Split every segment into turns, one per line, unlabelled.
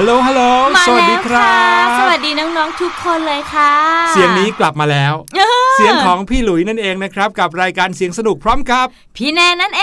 ฮัลโหลฮัลโหล
มา
สวัส
แล้
ดี
ว
ครั
ค่ะ
บ
สวัสดีน้องๆทุกคนเลยค่ะ
เสียงนี้กลับมาแล้ว
เออ
เสียงของพี่หลุยนั่นเองนะครับ กับรายการเสียงสนุกพร้อมครับ
พี่แนนนั่นเอ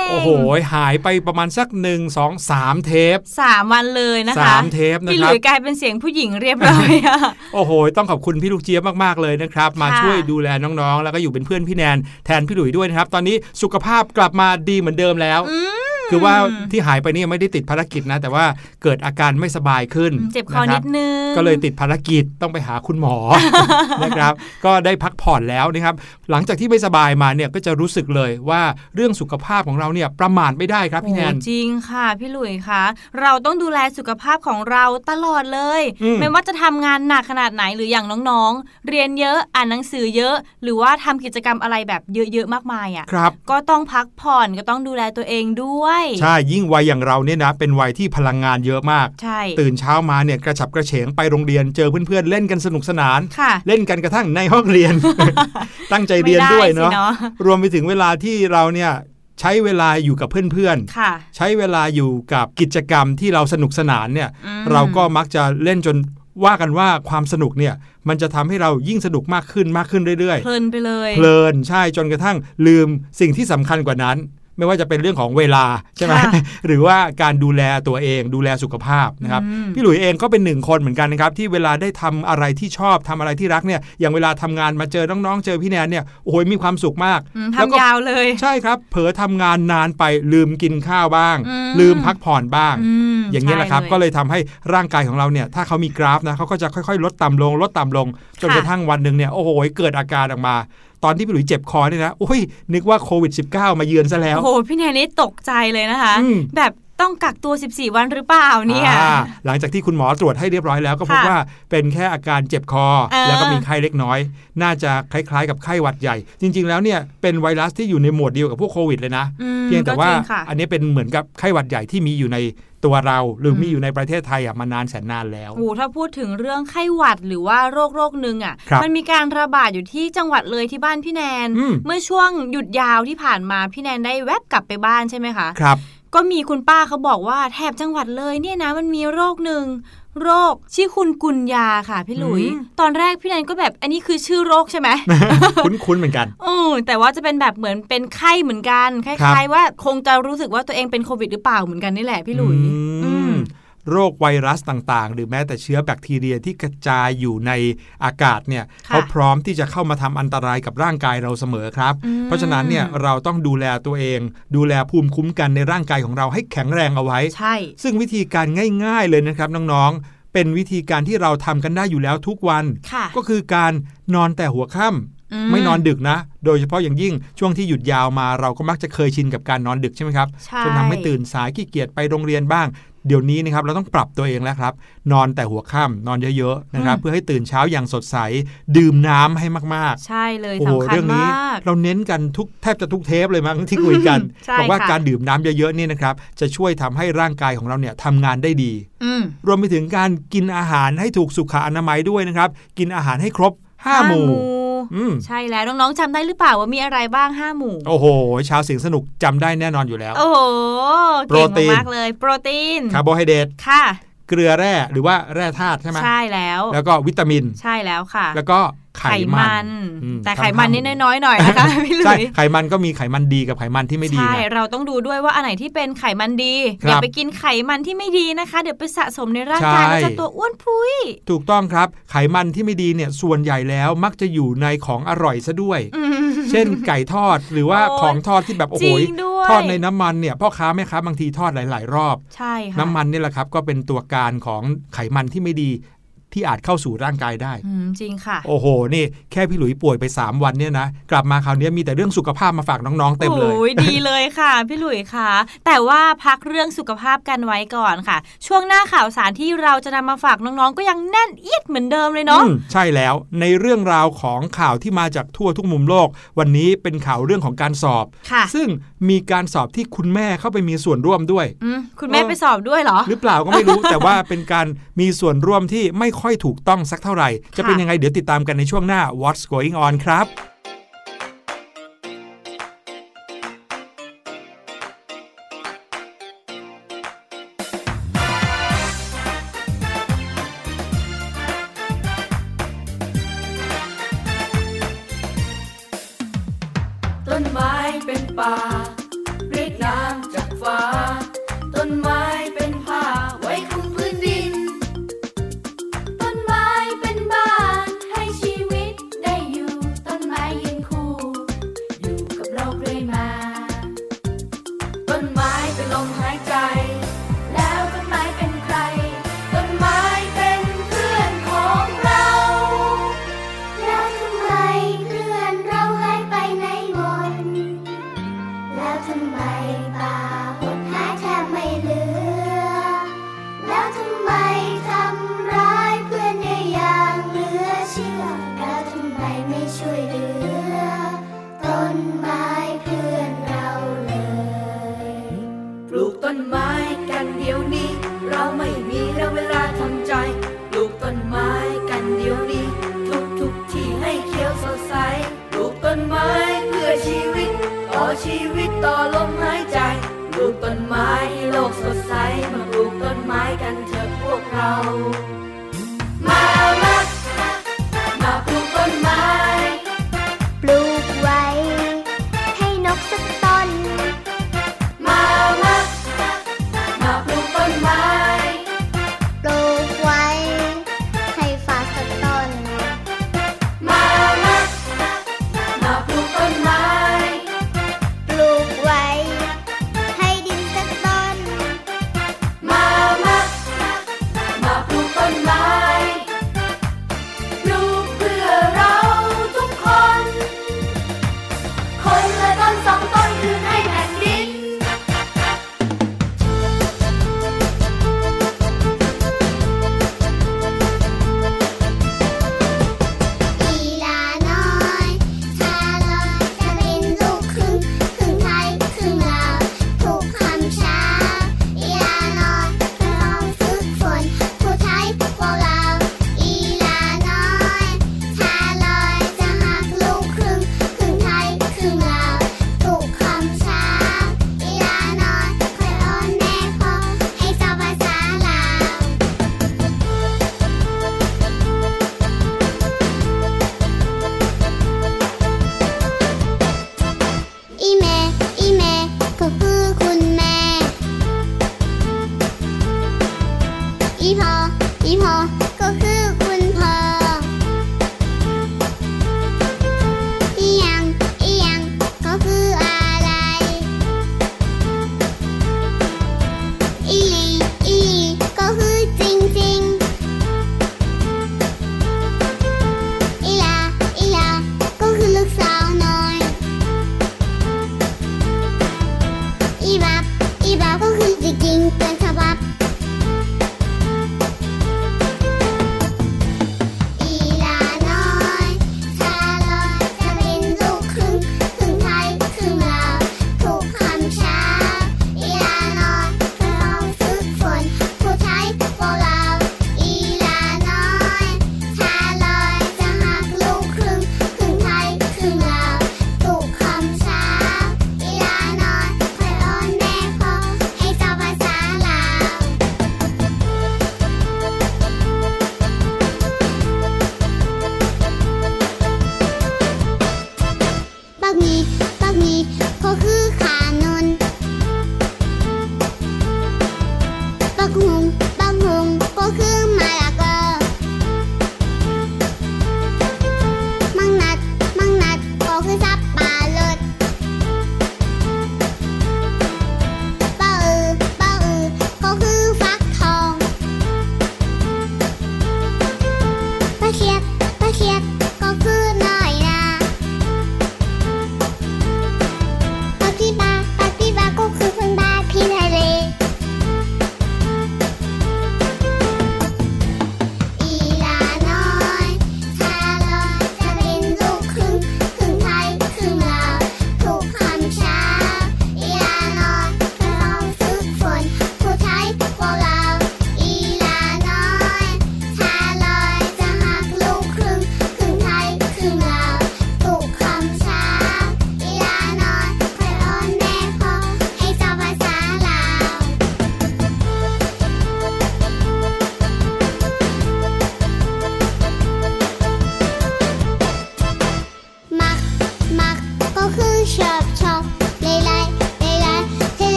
ง
โอ้โหหายไปประมาณสักหนึ่งสองสามเทป
สามวันเลยนะคะ
สามเทปนะครับ
พี่หลุยกลายเป็นเสียงผู้หญิงเรียบร้อยอะ
โอ้โห ต้องขอบคุณพี่ลูกเจี๊ยบมากๆเลยนะครับ มา
ค่ะ
ช่วยดูแลน้องๆ แล้วก็อยู่เป็นเพื่อนพี่แนนแทนพี่หลุยด้วยนะครับ ตอนนี้สุขภาพกลับมาดีเหมือนเดิมแล้ว
อืม
คือว่าที่หายไปเนี่ยไม่ได้ติดภารกิจนะ แต่ว่าเกิดอาการไม่สบายขึ้น
เจ็บคอนิดนึง
ก็เลยติดภารกิจต้องไปหาคุณหมอนะครับ ก็ได้พักผ่อนแล้วนะครับ หลังจากที่ไม่สบายมาเนี่ยก็จะรู้สึกเลยว่าเรื่องสุขภาพของเราเนี่ยประมาทไม่ได้ครับพี่แนน
โอ้จริงค่ะพี่หลุยคะเราต้องดูแลสุขภาพของเราตลอดเลย
อืม
ไม่ว่าจะทำงานหนักขนาดไหนหรืออย่างน้องๆ เรียนเยอะอ่านหนังสือเยอะ หรือว่าทำกิจกรรมอะไรแบบเยอะๆมากมายอะ
ครับ
ก็ต้องพักผ่อนก็ต้องดูแลตัวเองด้วย
ใช่ยิ่งวัยอย่างเราเนี่ยนะ เป็นวัยที่พลังงานเยอะมาก
ใช่
ตื่นเช้ามาเนี่ยกระฉับกระเฉงไปโรงเรียนเจอเพื่อนๆเล่นกันสนุกสนาน
ค่ะ
เล่นกันกระทั่งในห้องเรียน ตั้งใจเรียน
ไม่ได้
วยเนาะ
สิ
รวมไปถึงเวลาที่เราเนี่ยใช้เวลาอยู่กับเพื่อน
ค่ะ
ๆใช้เวลาอยู่กับกิจกรรมที่เราสนุกสนานเนี่ย
อืม
เราก็มักจะเล่นจนว่ากันว่าความสนุกเนี่ย มันจะทำให้เรายิ่งสนุกมากขึ้นมากขึ้นเรื่อย
เพลินไปเลย
ๆเพลินใช่จนกระทั่งลืมสิ่งที่สำคัญกว่านั้น ไม่ว่าจะเป็นเรื่องของเวลาใช่ไหม
ค่ะ
หรือว่าการดูแลตัวเองดูแลสุขภาพนะครับ
อืม
พี่หลุยเองก็เป็นหนึ่งคนเหมือนกันนะครับที่เวลาได้ทำอะไรที่ชอบทำอะไรที่รักเนี่ยอย่างเวลาทำงานมาเจอน้องๆเจอพี่แนนเนี่ยโอ้โหมีความสุขมาก
อืม
แล้วก็
ทำยาวเลย
ใช่ครับเผลอทำงานนานไปลืมกินข้าวบ้าง
อืม
ลืมพักผ่อนบ้าง
อืม
อย่างนี้ยแหละครับ
ใช่
ก็เลยทำให้ร่างกายของเราเนี่ยถ้าเขามีกราฟนะเขาก็จะค่อยๆ ลดต่ำลง ลดต่ำลงจน
ค่ะ
กระทั่งวันหนึ่งเนี่ยโอ้โหเกิดอาการออกมา ตอนที่พี่หลุยเจ็บคอเนี่ยนะโอ้ยนึกว่าโควิด -19 มาเยือนซะแล้ว
โอ้โหพี่แนนนี่ตกใจเลยนะคะ
อืม
แบบ ต้องกักตัว 14 วันหรือเปล่าเนี่ย
อ่าหลังจากที่คุณหมอตรวจให้เรียบร้อยแล้วก็พบ
ค่ะ
ว่าเป็นแค่อาการเจ็บคอ
เออ
แล้วก็มีไข้เล็กน้อย น่าจะคล้ายๆ กับไข้หวัดใหญ่ จริง ๆ แล้วเนี่ยเป็นไวรัสที่อยู่ในหมวดเดียวกับพวกโควิดเลยนะ
อืม
เพียงแต่ว่า
ก็จริค่ะ
อันนี้เป็นเหมือนกับไข้หวัดใหญ่ที่มีอยู่ในตัวเราหรืออ
ม
มีอยู่ในประเทศไทยอะมานานแสนนานแล้ว
โอ้โหถ้าพูดถึงเรื่องไข้หวัดหรือว่าโรคโรคหนึ่งอะ
ครับ
มันมีการระบาดอยู่ที่จังหวัดเลยที่บ้านพี่แนน
อืม
เมื่อช่วงหยุดยาวที่ผ่านมาพี่แนนได้แวบกลับไปบ้านใช่ไหมคะ
ครับ
ก็มีคุณป้าเขาบอกว่าแถบจังหวัดเลยเนี่ยนะมันมีโรคหนึ่งโรคชื่อคุณกุนยาค่ะพี่หลุย
อืม
ตอนแรกพี่แนนก็แบบอันนี้คือชื่อโรคใช่ไหม
คุ้นๆเหมือนกัน
อือแต่ว่าจะเป็นแบบเหมือนเป็นไข้เหมือนกันค
ครั
ล้าย
บ
ๆว่าคงจะรู้สึกว่าตัวเองเป็นโควิดหรือเปล่าเหมือนกันนี่แหละพี่หลุย
อื
อื
ม
ม
โรคไวรัสต่างๆ หรือแม้แต่เชื้อแบคทีเรียที่กระจายอยู่ในอากาศเนี่ย
ค่ะ
เขาพร้อมที่จะเข้ามาทำอันตรายกับร่างกายเราเสมอครับ
อืม
เพราะฉะนั้นเนี่ยเราต้องดูแลตัวเอง ดูแลภูมิคุ้มกันในร่างกายของเราให้แข็งแรงเอาไว้
ใช่
ซึ่งวิธีการง่าย ๆเลยนะครับน้องๆ เป็นวิธีการที่เราทำกันได้อยู่แล้วทุกวัน
ค่ะ
ก็คือการนอนแต่หัวค่ำ
อื
ไม่นอนดึกนะ โดยเฉพาะอย่างยิ่งช่วงที่หยุดยาวมาเราก็มักจะเคยชินกับการนอนดึกใช่ไหมครับ
ใช่
จนทำให้ตื่นสายขี้เกียจไปโรงเรียนบ้าง เดี๋ยวนี้นะครับเราต้องปรับตัวเองแล้วครับ นอนแต่หัวค่ำนอนเยอะๆนะครับ
อืม
เพื่อให้ตื่นเช้าอย่างสดใส ดื่มน้ำให้มาก
ใช่เลย
ๆโอ้โห
สำคัญ
เรื่องนี้
มาก
เราเน้นกันทุกแทบจะทุกเทปเลยมั้งที่คุยกัน
ใช่
บอกว่า
ค่ะ
การดื่มน้ำเยอะๆเนี่ยนะครับจะช่วยทำให้ร่างกายของเราเนี่ยทำงานได้ดี
อืม
รวมไปถึงการกินอาหารให้ถูกสุขอนามัยด้วยนะครับ กินอาหารให้ครบ5หมู่อืม
ใช่แล้วน้องๆจำได้หรือเปล่าว่ามีอะไรบ้างห้าหมู่
โอ้โห ชาวเสียงสนุกจำได้แน่นอนอยู่แล้ว
โอ้โห
โปร
เก่ง
ตีน
มากๆเลย โปรตีน
คาร์โบไฮเดรต
ค่ะ
เกลือแร่หรือว่าแร่ธาตุใช่ไหม
ใช่แล้ว
แล้วก็วิตามิน
ใช่แล้วค่ะ
แล้วก็ไขมันอืม
แต่
ทั้ง
ไขมัน
ห้า
นี่
หมู่
น้อยๆหน่อยนะคะพี่หลุ
ใช่
ย
ไขมันก็มีไขมันดีกับไขมันที่ไม่ดี
ใช่
ไง
เราต้องดูด้วยว่าอันไหนที่เป็นไขมันดี
ครับ
อย่าไปกินไขมันที่ไม่ดีนะคะ เดี๋ยวไปสะสมในร่างกาย
ใช่
แล้วจะตัวอ้วนพุย
ถูกต้องครับไขมันที่ไม่ดีเนี่ยส่วนใหญ่แล้วมักจะอยู่ในของอร่อยซะด้วย
อืม
เช่นไก่ทอดหรือว่า
โอ้ย
ของทอดที่แบบโอ้
จ
โห
ริงด้วย
ทอดในน้ำมันเนี่ยพ่อค้าแม่ค้าบางทีทอดหลาย ๆ รอบ
ใช่ค่ะ
น้ำมันนี่แหละครับก็เป็นตัวการของไขมันที่ไม่ดี ที่อาจเข้าสู่ร่างกายได้
อืมจริงค่ะ
โอ้โห นี่แค่พี่หลุยป่วยไป 3 วันเนี่ยนะกลับมาคราวนี้มีแต่เรื่องสุขภาพมาฝากน้องๆเต็มเลย
โอ้ยดีเลยค่ะ พี่หลุยค่ะ แต่ว่าพักเรื่องสุขภาพกันไว้ก่อนค่ะ ช่วงหน้าข่าวสารที่เราจะนำมาฝากน้องๆ ก็ยังแน่นเอียดเหมือนเดิมเลยเนาะ
อืมใช่แล้วในเรื่องราวของข่าวที่มาจากทั่วทุกมุมโลก วันนี้เป็นข่าวเรื่องของการสอบ
ค่ะ
ซึ่งมีการสอบที่คุณแม่เข้าไปมีส่วนร่วมด้วย
อืมคุณแม่
เออ
ไปสอบด้วยเหรอ
หรือเปล่าก็ไม่รู้แต่ว่าเป็นการมีส่วนร่วมที่ไม่ค่อยถูกต้องสักเท่าไหร่ จะเป็นยังไงเดี๋ยวติดตามกันในช่วงหน้า What's Going On ครับ
ไมไม่
ช่วยเหลือ ต้นไม้เพื่อนเราเลย
ปลูกต้นไม้กันเดี๋ยวนี้ เราไม่มีเราเวลาทำใจ ปลูกต้นไม้กันเดี๋ยวนี้ ทุกทุกที่ให้เขียวสดใส ปลูกต้นไม้เพื่อชีวิต ต่อชีวิตต่อลมหายใจ ปลูกต้นไม้โลกสดใส มาปลูกต้นไม้กันเถอะพวกเรา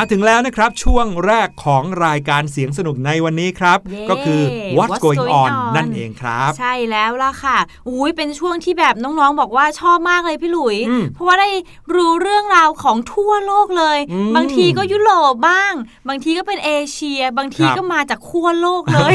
มาถึงแล้วนะครับช่วงแรกของรายการเสียงสนุกในวันนี้ครับ
เย้
ก็คือ What's,
What's
Going
Going
On
On
นั่นเองครับ
ใช่แล้วล่ะค่ะอุ้ยเป็นช่วงที่แบบน้องๆ บอกว่าชอบมากเลยพี่หลุย
อืม
เพราะว่าได้รู้เรื่องราวของทั่วโลกเลย
อืม
บางทีก็ยุโรปบ้าง บางทีก็เป็นเอเชีย บางที
ครับ
ก็มาจากขั้วโลกเลย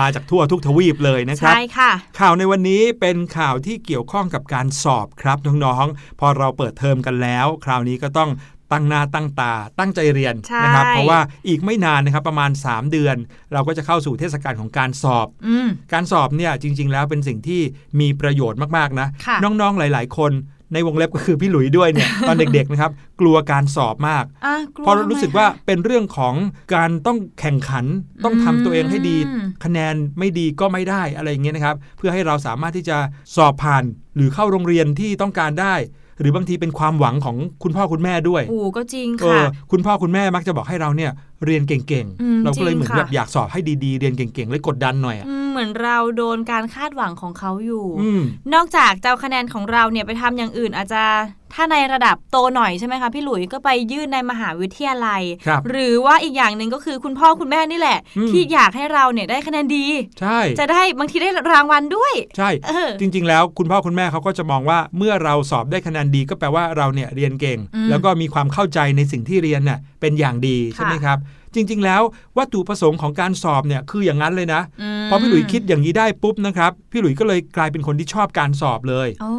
มาจากทั่วทุกทวีปเลยนะครับ
ใช่ค่ะ
ข่าวในวันนี้เป็นข่าวที่เกี่ยวข้องกับการสอบครับน้องๆ พอเราเปิดเทอมกันแล้ว คราวนี้ก็ต้อง ตั้งหน้าตั้งตา ตั้งใจเรียน
ใช่
นะครับเพราะว่าอีกไม่นานนะครับประมาณ 3 เดือน เราก็จะเข้าสู่เทศกาลของการสอบ
อืม
การสอบเนี่ยจริง ๆ แล้วเป็นสิ่งที่มีประโยชน์มากๆนะ
ค่ะ
น้องๆหลาย ๆ คนในวงเล็บก็คือพี่หลุยด้วยเนี่ยตอนเด็กๆนะครับกลัวการสอบมาก
อะกลัว
เพราะรู้สึกว่า
ทำไมคะ
เป็นเรื่องของการต้องแข่งขันต้องทำตัวเองให้ดี
อืม
คะแนนไม่ดีก็ไม่ได้อะไรอย่างเงี้ยนะครับ เพื่อให้เราสามารถที่จะสอบผ่านหรือเข้าโรงเรียนที่ต้องการได้ หรือบางทีเป็นความหวังของคุณพ่อคุณแม่ด้วย
โอ้ก็จริง
เอ
ค่ะ
อคุณพ่อคุณแม่มักจะบอกให้เราเนี่ยเรียนเก่ง
อืม
ๆเราก็เลย
จริง
เหมือน
ค่ะ
แบบอยากสอบให้ดีๆ เรียนเก่งๆ เลยกดดันหน่อยอะ
อืมเหมือนเราโดนการคาดหวังของเขาอยู่
อืม
นอกจากจะเอาคะแนนของเราเนี่ยไปทำอย่างอื่นอาจจะ ถ้าในระดับโตหน่อยใช่ไหมคะพี่หลุยก็ไปยื่นในมหาวิทยาลัย
ครับ
หรือว่าอีกอย่างหนึ่งก็คือคุณพ่อคุณแม่นี่แหละ
อืม
ที่อยากให้เราเนี่ยได้คะแนนดี
ใช่
จะได้บางทีได้รางวัลด้วย
ใช่
เออ
จริง ๆ แล้วคุณพ่อคุณแม่เขาก็จะมองว่าเมื่อเราสอบได้คะแนนดีก็แปลว่าเราเนี่ยเรียนเก่ง
อืม
แล้วก็มีความเข้าใจในสิ่งที่เรียนเนี่ยเป็นอย่างดีใช่ไหมครับจริง ๆ แล้ววัตถุประสงค์ของการสอบเนี่ยคืออย่างนั้นเลยนะ
ม
พอพี่หลุยคิดอย่างนี้ได้ปุ๊บนะครับ พี่หลุยก็เลยกลายเป็นคนที่ชอบการสอบเลย
โอ้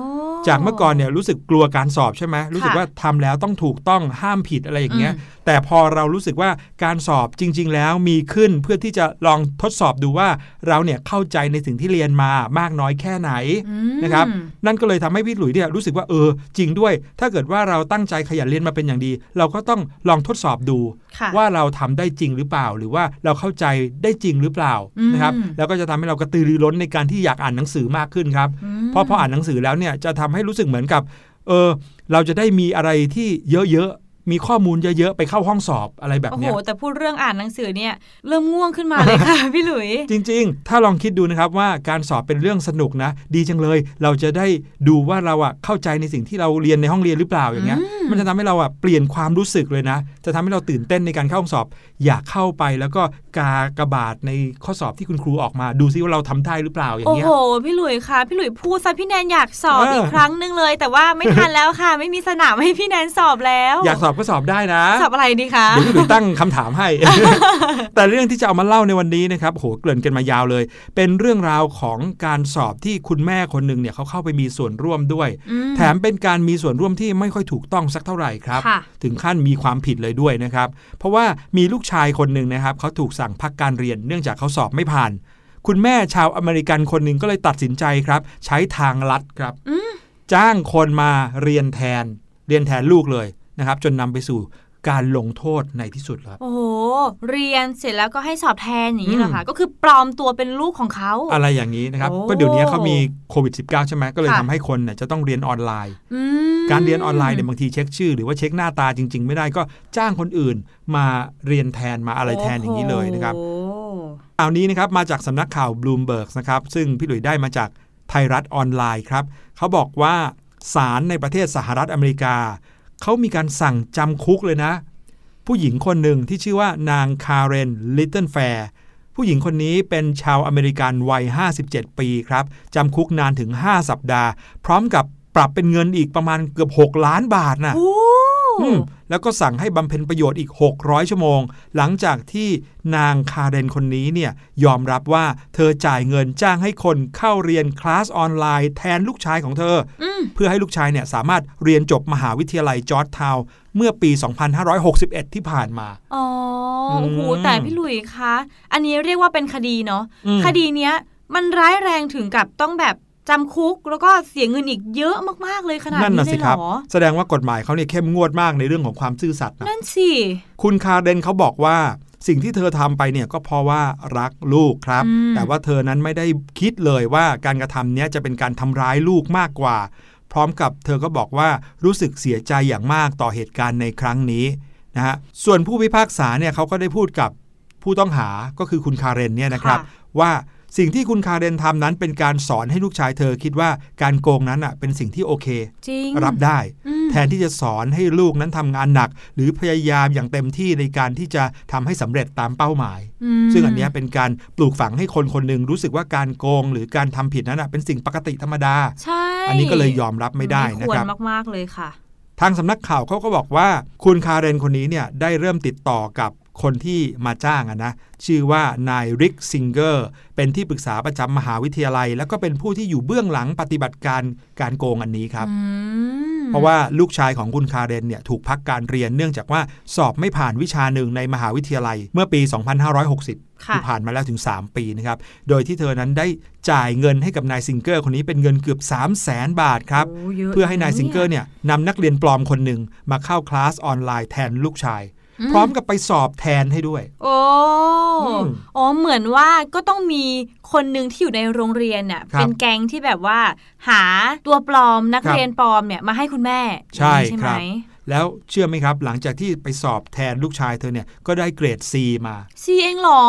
จากเมื่อก่อนเนี่ยรู้สึกกลัวการสอบใช่ไหมรู้สึก
ค่ะ
ว่าทำแล้วต้องถูกต้องห้ามผิดอะไรอย่างเงี้ย
อืม
แต่พอเรารู้สึกว่าการสอบจริง ๆ แล้วมีขึ้นเพื่อที่จะลองทดสอบดูว่าเราเนี่ยเข้าใจในสิ่งที่เรียนมามากน้อยแค่ไหน
อืม
นะครับนั่นก็เลยทำให้พี่หลุยเนี่ยรู้สึกว่าเออจริงด้วย ถ้าเกิดว่าเราตั้งใจขยันเรียนมาเป็นอย่างดี เราก็ต้องลองทดสอบดู
ค่ะ
ว่าเราทำได้จริงหรือเปล่า หรือว่าเราเข้าใจได้จริงหรือเปล่า
อืม
นะครับแล้วก็จะทำให้เรากระตือรือร้นในการที่อยากอ่านหนังสือมากขึ้นครับ
ม
เพราะพออ่านหนังสือแล้วเนี่ยจะทำให้รู้สึกเหมือนกับ เออ เราจะได้มีอะไรที่เยอะๆ มีข้อมูลเยอะๆ ไปเข้าห้องสอบอะไรแบบ
โอ้โห
เนี้ย
แต่พูดเรื่องอ่านหนังสือเนี่ย เริ่มง่วงขึ้นมาเลยค่ะ พี่หลุย
จริง ๆ ถ้าลองคิดดูนะครับว่าการสอบเป็นเรื่องสนุกนะ ดีจังเลย เราจะได้ดูว่าเราอะเข้าใจในสิ่งที่เราเรียนในห้องเรียนหรือเปล่าอย่างเงี้ย
อืม
มันจะทำให้เราอะเปลี่ยนความรู้สึกเลยนะ จะทำให้เราตื่นเต้นในการเข้าห้องสอบ อยากเข้าไปแล้วก็กากระบาดในข้อสอบที่คุณครูออกมา ดูซิว่าเราทำได้หรือเปล่าอย่าง
โอ้
เงี้ย
โห พี่หลุยค่ะพี่หลุยพูดซะพี่แนนอยากสอบ
เอออี
อีกครั้งหนึ่งเลย แต่ว่าไม่ทันแล้วค่ะ ไม่มีสนามให้พี่แนนสอบแล้ว
อยากสอบก็สอบได้นะ
สอบอะไรดีคะ
เดี๋ยวพี่หลุยตั้งคำถามให้ แต่เรื่องที่จะเอามาเล่าในวันนี้นะครับโหเกริ่นกันมายาวเลย เป็นเรื่องราวของการสอบที่คุณแม่คนหนึ่งเนี่ยเขาเข้าไปมีส่วนร่วมด้วย
อืม
แถมเป็นการมีส่วนร่วมที่ไม่ค่อยถูกต้องสักเท่าไหร่ครับ
ค่ะ
ถึงขั้นมีความผิดเลยด้วยนะครับ เพราะว่ามีลูกชายคนหนึ่งนะครับเขาถูกสั่งพักการเรียนเนื่องจากเขาสอบไม่ผ่าน คุณแม่ชาวอเมริกันคนหนึ่งก็เลยตัดสินใจครับ ใช้ทางลัดครับ
อืม
จ้างคนมาเรียนแทน เรียนแทนลูกเลย นะครับจนนำไปสู่การลงโทษในที่สุดครับ
โอ้โห เรียนเสร็จแล้วก็ให้สอบแทนอย่างนี้
อืม
เหรอคะ ก็คือปลอมตัวเป็นลูกของเขา
อะไรอย่างนี้นะครับ
โอ้
ก็เดี๋ยวนี้เขามีโควิด -19 ใช่ไหมก็เลย
ค่ะ
ทำให้คนเนี่ยจะต้องเรียนออนไลน์
อืม
การเรียนออนไลน์เนี่ยบางทีเช็คชื่อ หรือว่าเช็คหน้าตาจริง ๆ ไม่ได้ก็จ้างคนอื่นมาเรียนแทนมาอะไรแทนอย่างนี้เลยนะครับ
โอ้โห
ข่าวนี้นะครับมาจากสำนักข่าว Bloomberg นะครับซึ่งพี่หลุยได้มาจากไทยรัฐออนไลน์ครับเขาบอกว่าศาลในประเทศสหรัฐอเมริกา เขามีการสั่งจำคุกเลยนะ ผู้หญิงคนหนึ่งที่ชื่อว่านางคาร์เรนลิตเติ้ลแฟร์ผู้หญิงคนนี้เป็นชาวอเมริกันวัย 57 ปีครับจำคุกนานถึง 5 สัปดาห์ พร้อมกับปรับเป็นเงินอีกประมาณเกือบ 6 ล้านบาทนะ
โอ้
อืม แล้วก็สั่งให้บำเพ็ญประโยชน์อีก 600 ชั่วโมง หลังจากที่นางคาเรนคนนี้เนี่ยยอมรับว่าเธอจ่ายเงินจ้างให้คนเข้าเรียนคลาสออนไลน์แทนลูกชายของเธอ
อืม
เพื่อให้ลูกชายเนี่ยสามารถเรียนจบมหาวิทยาลัยจอร์จทาวน์เมื่อปี 2561 ที่ผ่านมา
อ๋อ โอ้โห
อืม
แต่พี่หลุยคะ อันนี้เรียกว่าเป็นคดีเนาะ
อืม
คดีเนี้ยมันร้ายแรงถึงกับต้องแบบ จำคุกแล้วก็เสียเงินอีกเยอะมาก ๆ เลยขนาด
นั่น
นี้
น่ะ
เล
สิ
ย
ค
เหร
รับ
อ
แสดงว่ากฎหมายเขาเนี่ยเข้มงวดมากในเรื่องของความซื่อสัตย์นะ
นั่นสิ
คุณคาเรนเขาบอกว่าสิ่งที่เธอทำไปเนี่ยก็เพราะว่ารักลูกครับ
อืม
แต่ว่าเธอนั้นไม่ได้คิดเลยว่าการกระทำเนี้ยจะเป็นการทำร้ายลูกมากกว่า พร้อมกับเธอก็บอกว่ารู้สึกเสียใจอย่างมากต่อเหตุการณ์ในครั้งนี้นะฮะส่วนผู้พิพากษาเนี่ยเขาก็ได้พูดกับผู้ต้องหาก็คือคุณคาเรนเนี่ยนะครับ ว่า สิ่งที่คุณคาเรนทำนั้นเป็นการสอนให้ลูกชายเธอคิดว่าการโกงนั้นอะเป็นสิ่งที่โอเค
จริง
รับได้
อืม
แทนที่จะสอนให้ลูกนั้นทำงานหนัก หรือพยายามอย่างเต็มที่ในการที่จะทำให้สำเร็จตามเป้าหมาย
ม
ซึ่งอันเนี้ยเป็นการปลูกฝังให้คนคนหนึ่งรู้สึกว่าการโกง หรือการทำผิดนั้นนะเป็นสิ่งปกติธรรมดา
ใช่
อันนี้ก็เลยยอมรับไม่ได้
ไม่
นะ
ควร
ครับ
มาก ๆ เลยค่ะ
ทางสำนักข่าวเขาก็บอกว่า คุณคาเรนคนนี้เนี่ยได้เริ่มติดต่อกับ คนที่มาจ้างอะนะชื่อว่านายริกซิงเกอร์เป็นที่ปรึกษาประจำมหาวิทยาลัย แล้วก็เป็นผู้ที่อยู่เบื้องหลังปฏิบัติการการโกงอันนี้ครับ
อืม
เพราะว่าลูกชายของคุณคาเรนเนี่ยถูกพักการเรียนเนื่องจากว่าสอบไม่ผ่านวิชาหนึ่งในมหาวิทยาลัยเมื่อปี 2560
ค่ะ
ที่ผ่านมาแล้วถึง 3 ปีนะครับ โดยที่เธอนั้นได้จ่ายเงินให้กับนายซิงเกอร์คนนี้เป็นเงินเกือบ 3 0 0แสนบาทครับ
โอ้ยะ
เพื่อให้นายซิงเกอร์เนี่ยนำนักเรียนปลอมคนหนึ่งมาเข้าคลาสออนไลน์แทนลูกชาย พร้อมกับไปสอบแทนให้ด้วย
โอ้
อืม
อ๋อเหมือนว่าก็ต้องมีคนหนึ่งที่อยู่ในโรงเรียนเนี่ย
ครับ
เป็นแก๊งที่แบบว่า หาตัวปลอมนัก
ครับ
เรียนปลอมเนี่ยมาให้คุณแม่
ใช่
ใช่
ค
ไหม
รับ แล้วเชื่อไหมครับ หลังจากที่ไปสอบแทนลูกชายเธอเนี่ยก็ได้เกรด C มา
ซีเองเหรอ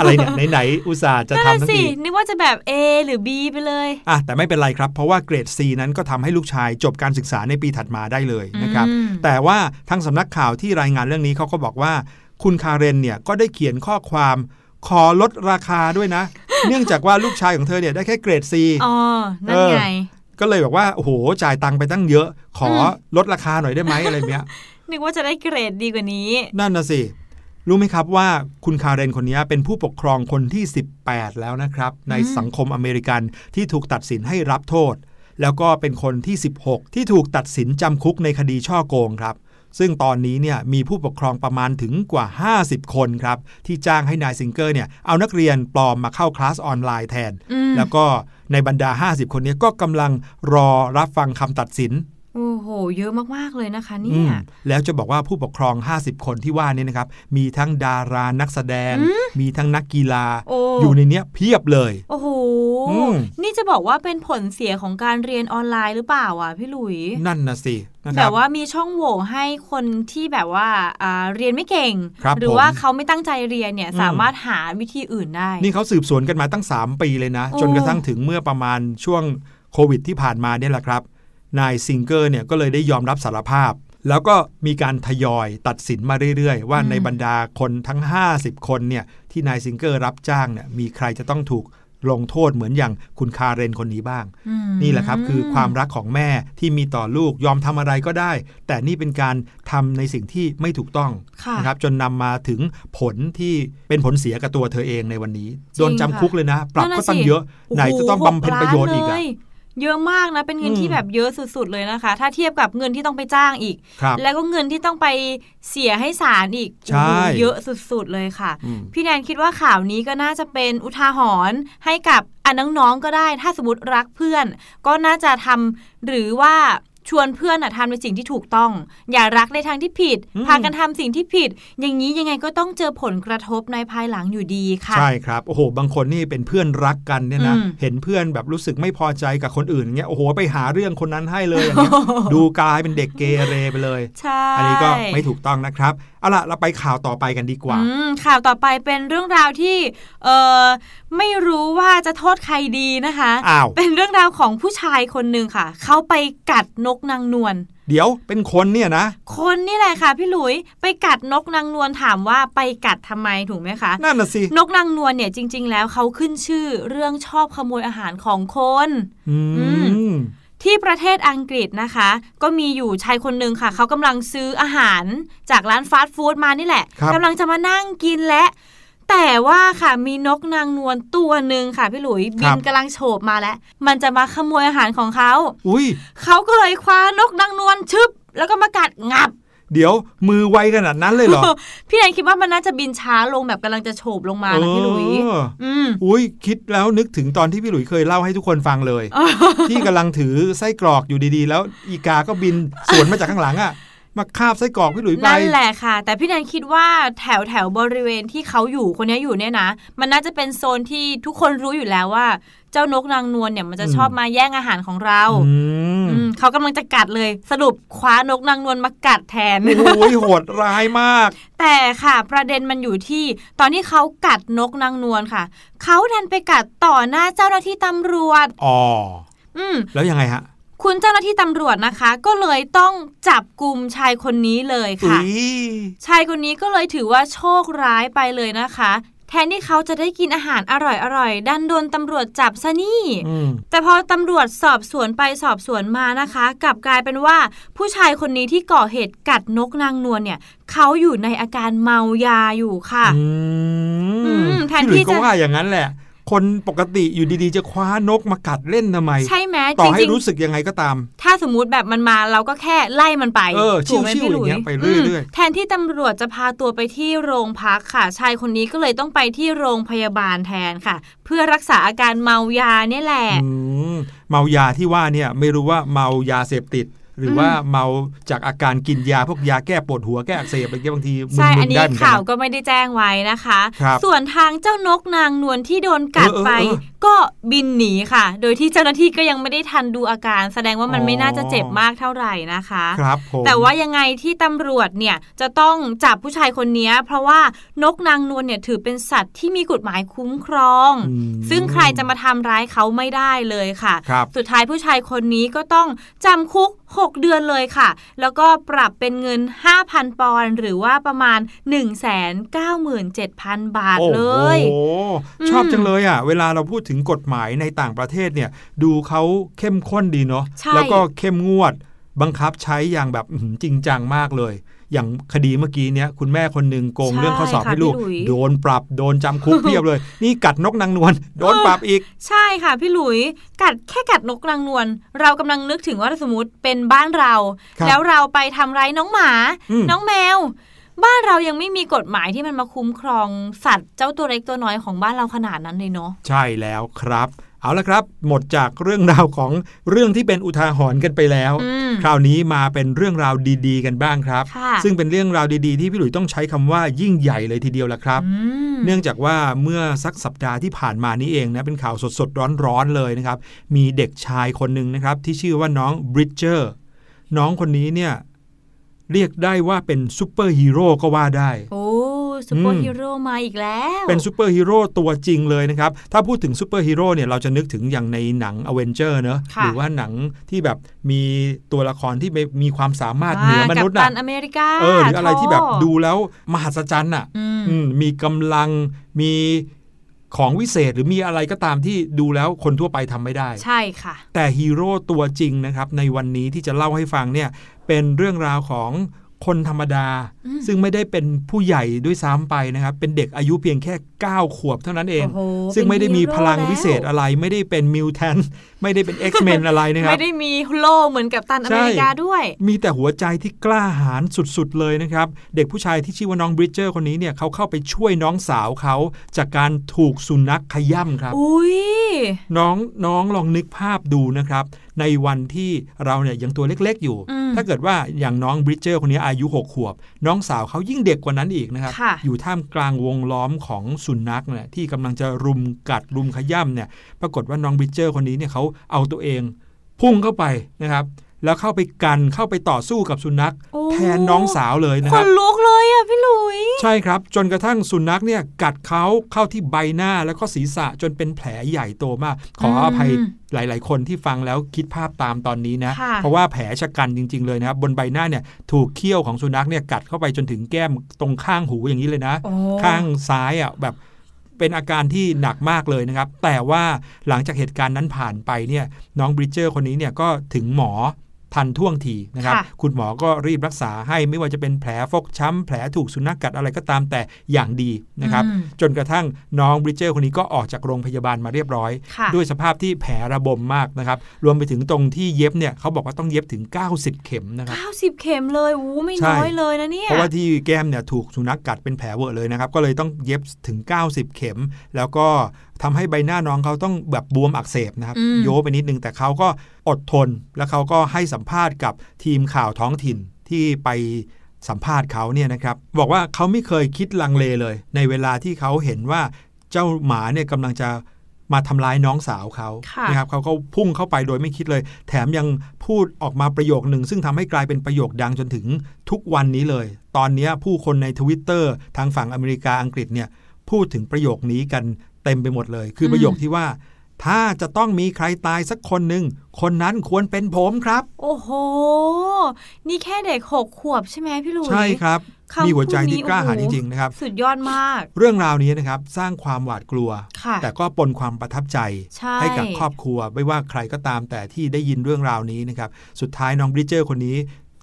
อะไรเนี่ยไหนๆอุตส่าห์จะ
นั่น
ทำ
น่ะ
ทั้ง
สิ
ที
นึกว่าจะแบบ A หรือ B ไปเลย
อะแต่ไม่เป็นไรครับ เพราะว่าเกรด C นั้นก็ทำให้ลูกชายจบการศึกษาในปีถัดมาได้เลยนะครับ
อืม
แต่ว่าทางสำนักข่าวที่รายงานเรื่องนี้เขาก็บอกว่า คุณคาเรนเนี่ยก็ได้เขียนข้อความขอลดราคาด้วยนะ เนื่องจากว่าลูกชายของเธอเนี่ยได้แค่เกรด C
อ๋อนั่นไง
ก็เลยบอกว่าโอ้โหจ่ายตังค์ไปตั้งเยอะ ขออ
ม
ลดราคาหน่อยได้ไหมอะไรเนี้ย
นึกว่าจะได้เกรดดีกว่านี้
นั่นนะสิ รู้ไหมครับว่าคุณคาเรนคนนี้เป็นผู้ปกครองคนที่ 18 แล้วนะครับ ในสังคมอเมริกันที่ถูกตัดสินให้รับโทษ แล้วก็เป็นคนที่ 16 ที่ถูกตัดสินจำคุกในคดีช่อโกงครับ ซึ่งตอนนี้เนี่ยมีผู้ปกครองประมาณถึงกว่า 50 คนครับ ที่จ้างให้นายซิงเกอร์เนี่ยเอานักเรียนปลอมมาเข้าคลาสออนไลน์แทน
อืม
แล้วก็ ในบรรดา 50 คนนี้ก็กำลังรอรับฟังคำตัดสิน
โอ้โห เยอะมากๆเลยนะคะ
อื
เนี่
ม
ย
แล้วจะบอกว่าผู้ปกครอง 50 คนที่ว่านี่นะครับ มีทั้งดารานักแสดง มีทั้งนักกีฬา
โอ้
อยู่ในเนี้ยเพียบเลย
โอ้โห
อืม
นี่จะบอกว่าเป็นผลเสียของการเรียนออนไลน์หรือเปล่าอะพี่หลุย
นั่นนะสินะค
แบ
รับบ
ว่ามีช่องโหว่ให้คนที่แบบว่าอ่าเรียนไม่เก่ง
ครับ
หรือ
ผม
ว่าเขาไม่ตั้งใจเรียนเนี่ย
อืม
สามารถหาวิธีอื่นได้
นี่เขาสืบสวนกันมาตั้ง 3 ปีเลยนะ
โอ้
จนกระทั่งถึงเมื่อประมาณช่วงโควิดที่ผ่านมาเนี่ยแหละครับ นายซิงเกอร์เนี่ยก็เลยได้ยอมรับสารภาพ แล้วก็มีการทยอยตัดสินมาเรื่อยๆ ว่าในบรรดาคนทั้ง 50 คนเนี่ยที่นายซิงเกอร์รับจ้างเนี่ยมีใครจะต้องถูกลงโทษเหมือนอย่างคุณคาเรนคนนี้บ้าง
อืม
นี่แหละครับคือความรักของแม่ที่มีต่อลูกยอมทำอะไรก็ได้ แต่นี่เป็นการทำในสิ่งที่ไม่ถูกต้อง
ค่ะ
นะครับจนนำมาถึงผลที่เป็นผลเสียกับตัวเธอเองในวันนี้
จริง
โดนจำคุกเลยนะ ปรับ
นั่นน่ะ
ก็ตั้ง
สิ
เยอะ
โอ้โห
ไหนจะต้องบำเพ็ญประโยชน์อีก
ห
อะ
ล้าน เลยเยอะมากนะ เป็นเงิน
อืม
ที่แบบเยอะสุดๆเลยนะคะ ถ้าเทียบกับเงินที่ต้องไปจ้างอีก
ครับ
แล้วก็เงินที่ต้องไปเสียให้ศาลอีก
ใช่
โอ้โหเยอะสุดๆเลยค่ะ
อืม
พี่แนนคิดว่าข่าวนี้ก็น่าจะเป็นอุทาหรณ์ให้กับอะน้องๆก็ได้ ถ้าสมมติรักเพื่อน ก็น่าจะทำหรือว่า ชวนเพื่อนอะทำในสิ่งที่ถูกต้อง อย่ารักในทางที่ผิด
อืม
พากันทำสิ่งที่ผิด อย่างนี้ยังไงก็ต้องเจอผลกระทบในภายหลังอยู่ดีค่ะ
ใช่ครับโอ้โห บางคนนี่เป็นเพื่อนรักกันเนี่ยนะ
อืม
เห็นเพื่อนแบบรู้สึกไม่พอใจกับคนอื่นอย่างเงี้ยโอ้โหไปหาเรื่องคนนั้นให้เลยอย่างเงี้ยดูกลายเป็นเด็กเกเรไปเลย
ใช่
อันนี้ก็ไม่ถูกต้องนะครับเอาล่ะเราไปข่าวต่อไปกันดีกว่า
อืมข่าวต่อไปเป็นเรื่องราวที่เออไม่รู้ว่าจะโทษใครดีนะคะ
อ้าว
เป็นเรื่องราวของผู้ชายคนหนึ่งค่ะ เขาไปกัดนกนางนวล
เดี๋ยวเป็นคนเนี่ยนะ
คนนี่แหละค่ะพี่หลุยไปกัดนกนางนวลถามว่าไปกัดทำไมถูกไหมคะ
นั่นน่ะสิ
นกนางนวลเนี่ยจริง ๆ แล้วเขาขึ้นชื่อเรื่องชอบขโมยอาหารของคน
อื
อื
ม
ที่ประเทศอังกฤษนะคะ ก็มีอยู่ชายคนหนึ่งค่ะ เขากำลังซื้ออาหารจากร้านฟาสต์ฟู้ดมานี่แหละ
ครับ
กำลังจะมานั่งกินและ แต่ว่าค่ะมีนกนางนวลตัวหนึ่งค่ะพี่หลุยบินกำลังโฉบมาแล้ว มันจะมาขโมยอาหารของเขา
อุ้ย
เขาก็เลยคว้านกนางนวลชึบ แล้วก็มากัดงับ
เดี๋ยวมือไวขนาดนั้นเลยเหรอ
พี่แนนคิดว่ามันน่าจะบินช้าลงแบบกำลังจะโฉบลงมานะพี่หลุย
เออ
อืม
อุ้ยคิดแล้วนึกถึงตอนที่พี่หลุยเคยเล่าให้ทุกคนฟังเลย ที่กำลังถือไส้กรอกอยู่ดีๆ แล้วอีกาก็บินสวนมาจากข้างหลังอะ มาคาบไส้กรอกพี่หลุยไป
นั่นแหละค่ะ แต่พี่แนนคิดว่าแถวแถวบริเวณที่เขาอยู่คนนี้อยู่เนี่ยนะ มันน่าจะเป็นโซนที่ทุกคนรู้อยู่แล้วว่า เจ้านกนางนวลเนี่ยมันจะ
อืม
ชอบมาแย่งอาหารของเรา
อืม
อืมเขากำลังจะกัดเลย สรุปคว้านกนางนวลมากัดแทน
โอ้ยโหดร้ายมาก
แต่ค่ะ ประเด็นมันอยู่ที่ ตอนที่เขากัดนกนางนวลค่ะเขาดันไปกัดต่อหน้าเจ้าหน้าที่ตำรวจ
อ๋อ
อืม
แล้วยังไงฮะ
คุณคุณเจ้าหน้าที่ตำรวจนะคะ ก็เลยต้องจับกลุ่มชายคนนี้เลยค่ะ
อุ๊ย
ชายคนนี้ก็เลยถือว่าโชคร้ายไปเลยนะคะแทนที่เขาจะได้กินอาหารอร่อยๆดันโดนตำรวจจับซะนี่
อืม
แต่พอตำรวจสอบสวนไปสอบสวนมานะคะกลับกลายเป็นว่าผู้ชายคนนี้ที่ก่อเหตุกัดนกนางนวลเนี่ยเขาอยู่ในอาการเมายาอยู่ค่ะ
อื
อื
ม
มแทน
พี่หลุย
ที่
ส์ก็
จะ
ว่าอย่างนั้นแหละ คนปกติอยู่ดีๆ จะคว้านกมากัดเล่นทำไม
ใช่ไหม
ต่
จ
อให้
ริง
รู้สึกยังไงก็ตาม
ๆถ้าสมมุติแบบมันมาเราก็แค่ไล่มันไป
เออ
ถูกไหม
ชิวๆ
พี่หลุ
อย่างเงี้
ย
ยไปเรื่อยๆ
มแทนที่ตำรวจจะพาตัวไปที่โรงพักค่ะ ชายคนนี้ก็เลยต้องไปที่โรงพยาบาลแทนค่ะ เพื่อรักษาอาการเมายาเนี่ยแหละ
อืมเมายาที่ว่าเนี่ยไม่รู้ว่าเมายาเสพติด หรือว่าเมาจากอาการกินยาพวกยาแก้ปวดหัวแก้อักเสบอะไรเงี้ยบางทีมึ
ใช่อั
น
น
ๆ
นี้
ได้เหมือนกั
ข่าวน
นะ
ก็ไม่ได้แจ้งไว้นะคะ
ครับ
ส่วนทางเจ้านกนางนวลที่โดนกัด
เออเออ
ไป
เออ
ก็บินหนีค่ะ โดยที่เจ้าหน้าที่ก็ยังไม่ได้ทันดูอาการ แสดงว่ามัน
อ๋อ
ไม่น่าจะเจ็บมากเท่าไหร่นะคะ
ครับผม
แต่ว่ายังไงที่ตำรวจเนี่ยจะต้องจับผู้ชายคนนี้เพราะว่านกนางนวลเนี่ยถือเป็นสัตว์ที่มีกฎหมายคุ้มครอง
อืม
ซึ่งใครจะมาทำร้ายเขาไม่ได้เลยค่ะ
ครับ
สุดท้ายผู้ชายคนนี้ก็ต้องจำคุก 6 เดือนเลยค่ะ แล้วก็ปรับเป็นเงิน 5,000 ปอนด์หรือว่าประมาณ 197,000 บาท
โอ้
เล
โห
ย
ชอบ
อืม
จังเลยอะ เวลาเราพูดถึงกฎหมายในต่างประเทศเนี่ย ดูเขาเข้มข้นดีเนาะ
ใช่
แล้วก็เข้มงวดบังคับใช้อย่างแบบอื้อหือจริงจังมากเลย อย่างคดีเมื่อกี้เนี้ยคุณแม่คนหนึ่งโกง
ใช่
เรื่องข้อสอบ
ค่ะ
ให้ลูก
พี่หลุย
โดนปรับโดนจำคุกเพียบเลย นี่กัดนกนางนวลโดนปรับอีก
ใช่ค่ะพี่หลุยกัดแค่กัดนกนางนวลเรากำลังนึกถึงว่าสมมติเป็นบ้านเรา
ครับ
แล้วเราไปทำร้ายน้องหมา
อืม
น้องแมวบ้านเรายังไม่มีกฎหมายที่มันมาคุ้มครองสัตว์เจ้าตัวเล็กตัวน้อยของบ้านเราขนาดนั้นเลยเนาะ
ใช่แล้วครับ เอาละครับ หมดจากเรื่องราวของเรื่องที่เป็นอุทาหรณ์กันไปแล้ว
อืม
คราวนี้มาเป็นเรื่องราวดีๆ กันบ้างครับ
ค่ะ
ซึ่งเป็นเรื่องราวดีๆ ที่พี่หลุยต้องใช้คำว่ายิ่งใหญ่เลยทีเดียวละครับ
อืม
เนื่องจากว่าเมื่อสักสัปดาห์ที่ผ่านมานี้เองนะเป็นข่าวสดๆร้อนๆเลยนะครับ มีเด็กชายคนหนึ่งนะครับ ที่ชื่อว่าน้องบริดเจอร์น้องคนนี้เนี่ยเรียกได้ว่าเป็นซูเปอร์ฮีโร่ก็ว่าได้
โอ้ ซูเปอ
อื
ร์
ม
ฮีโร่มาอีกแล้ว
เป็นซูเปอร์ฮีโร่ตัวจริงเลยนะครับ ถ้าพูดถึงซูเปอร์ฮีโร่เนี่ยเราจะนึกถึงอย่างในหนังอเวนเจอร์เนอะ
ค่ะ
หรือว่าหนังที่แบบมีตัวละครที่มีความสามารถเหนือมนุษย์
กัปตั
อะ
นอเมริกา
เออหรืออะไรที่แบบ
โถ่
ดูแล้วมหัศจรรย์อะ
อืม
อืมมีกำลังมีของวิเศษหรือมีอะไรก็ตามที่ดูแล้วคนทั่วไปทำไม่ได้
ใช่ค่ะ
แต่ฮีโร่ตัวจริงนะครับในวันนี้ที่จะเล่าให้ฟังเนี่ยเป็นเรื่องราวของ คนธรรมดา
อืม
ซึ่งไม่ได้เป็นผู้ใหญ่ด้วยซ้ำไปนะครับ เป็นเด็กอายุเพียงแค่ 9 ขวบเท่านั้นเอง
โอ้โห
ซึ่งไม่ได้มีพลัง
เป็นฮีโร่
วิเศษอะไร ไม่ได้เป็นมิวแทนไม่ได้เป็น X-Men อะไรนะค
แล้ว
รับ
ไม่ได้มีโล่เหมือนกับตันอเมริกาด้วย
มีแต่หัวใจที่กล้าหาญสุดๆเลยนะครับ เด็กผู้ชายที่ชื่อว่าน้องบริดเจอร์คนนี้เนี่ยเขาเข้าไปช่วยน้องสาวเขาจากการถูกสุนัขขย่ำครับ
อุ้ย
น้องน้องลองนึกภาพดูนะครับ ในวันที่เราเนี่ยยังตัวเล็กๆอยู่
อืม
ถ้าเกิดว่าอย่างน้องบริดเจอร์คนนี้อายุ 6 ขวบ น้องสาวเขายิ่งเด็กกว่านั้นอีกนะครับ
ค่ะ
อยู่ท่ามกลางวงล้อมของสุนัขเนี่ยที่กำลังจะรุมกัดรุมขย่ำเนี่ย ปรากฏว่าน้องบริดเจอร์คนนี้เนี่ยเขาเอาตัวเองพุ่งเข้าไปนะครับ แล้วเข้าไปกันเข้าไปต่อสู้กับสุนัข
โอ้
แทนน้องสาวเลยนะ
ค
ครับ
นลุกเลยอะพี่หลุย
ใช่ครับ จนกระทั่งสุนัขเนี่ยกัดเขาเข้าที่ใบหน้าแล้วก็ศีรษะจนเป็นแผลใหญ่โตมาก ขออภัย
อืม
หลาย ๆ คนที่ฟังแล้วคิดภาพตามตอนนี้นะ
ค่ะ
เพราะว่าแผลชะกันจริง ๆ เลยนะครับ บนใบหน้าเนี่ยถูกเขี้ยวของสุนัขเนี่ยกัดเข้าไปจนถึงแก้มตรงข้างหูอย่างนี้เลยนะ
โอ้
ข้างซ้ายอะแบบเป็นอาการที่หนักมากเลยนะครับ แต่ว่าหลังจากเหตุการณ์นั้นผ่านไปเนี่ยน้องบริดเจอร์คนนี้เนี่ยก็ถึงหมอ ทันท่วงทีนะครับ
ค่ะ
คุณหมอก็รีบรักษาให้ไม่ว่าจะเป็นแผลฟกช้ำ แผลถูกสุนัขกัดอะไรก็ตามแต่อย่างดีนะครับ
อืม
จนกระทั่งน้องบริดเจอร์คนนี้ก็ออกจากโรงพยาบาลมาเรียบร้อย
ค่ะ
ด้วยสภาพที่แผลระบมมากนะครับ รวมไปถึงตรงที่เย็บเนี่ยเขาบอกว่าต้องเย็บถึง 90 เข็มนะครับ
90 เข็มเลยอู้ไม่
ใช่
น้อยเลยนะเนี่ย
เพราะว่าที่แก้มเนี่ยถูกสุนัขกกัดเป็นแผลเวอะเลยนะครับก็เลยต้องเย็บถึง 90 เข็ม แล้วก็ ทำให้ใบหน้าน้องเขาต้องแบบบวมอักเสบนะครับ
อืม
โยไปนิดนึงแต่เขาก็อดทน แล้วเขาก็ให้สัมภาษณ์กับทีมข่าวท้องถิ่นที่ไปสัมภาษณ์เขาเนี่ยนะครับ บอกว่าเขาไม่เคยคิดลังเลเลย ในเวลาที่เขาเห็นว่าเจ้าหมาเนี่ยกำลังจะมาทำร้ายน้องสาวเขา
ค่ะ
นะครับเขาก็พุ่งเข้าไปโดยไม่คิดเลย แถมยังพูดออกมาประโยคหนึ่ง ซึ่งทำให้กลายเป็นประโยคดังจนถึงทุกวันนี้เลย ตอนนี้ผู้คนในทวิตเตอร์ทางฝั่งอเมริกาอังกฤษเนี่ยพูดถึงประโยคนี้กัน เต็มไปหมดเลย คือประโยคที่ว่า ถ้าจะต้องมีใครตายสักคนหนึ่งคนนั้นควรเป็นผมครับ
โอ้โห นี่แค่เด็กหกขวบใช่ไหมพี่หลุย
ใช่ครับ
คำ
มีหัวใจที่
พูดนี้
กล้าหาญ
โอ้
จ
โห
ริงๆนะครับ
สุดยอดมาก
เรื่องราวนี้นะครับ สร้างความหวาดกลัว
ค่ะ
แต่ก็ปนความประทับใจ
ใช่
กับครอบครัว ไม่ว่าใครก็ตามแต่ที่ได้ยินเรื่องราวนี้นะครับ สุดท้ายน้องบริเจอร์คนนี้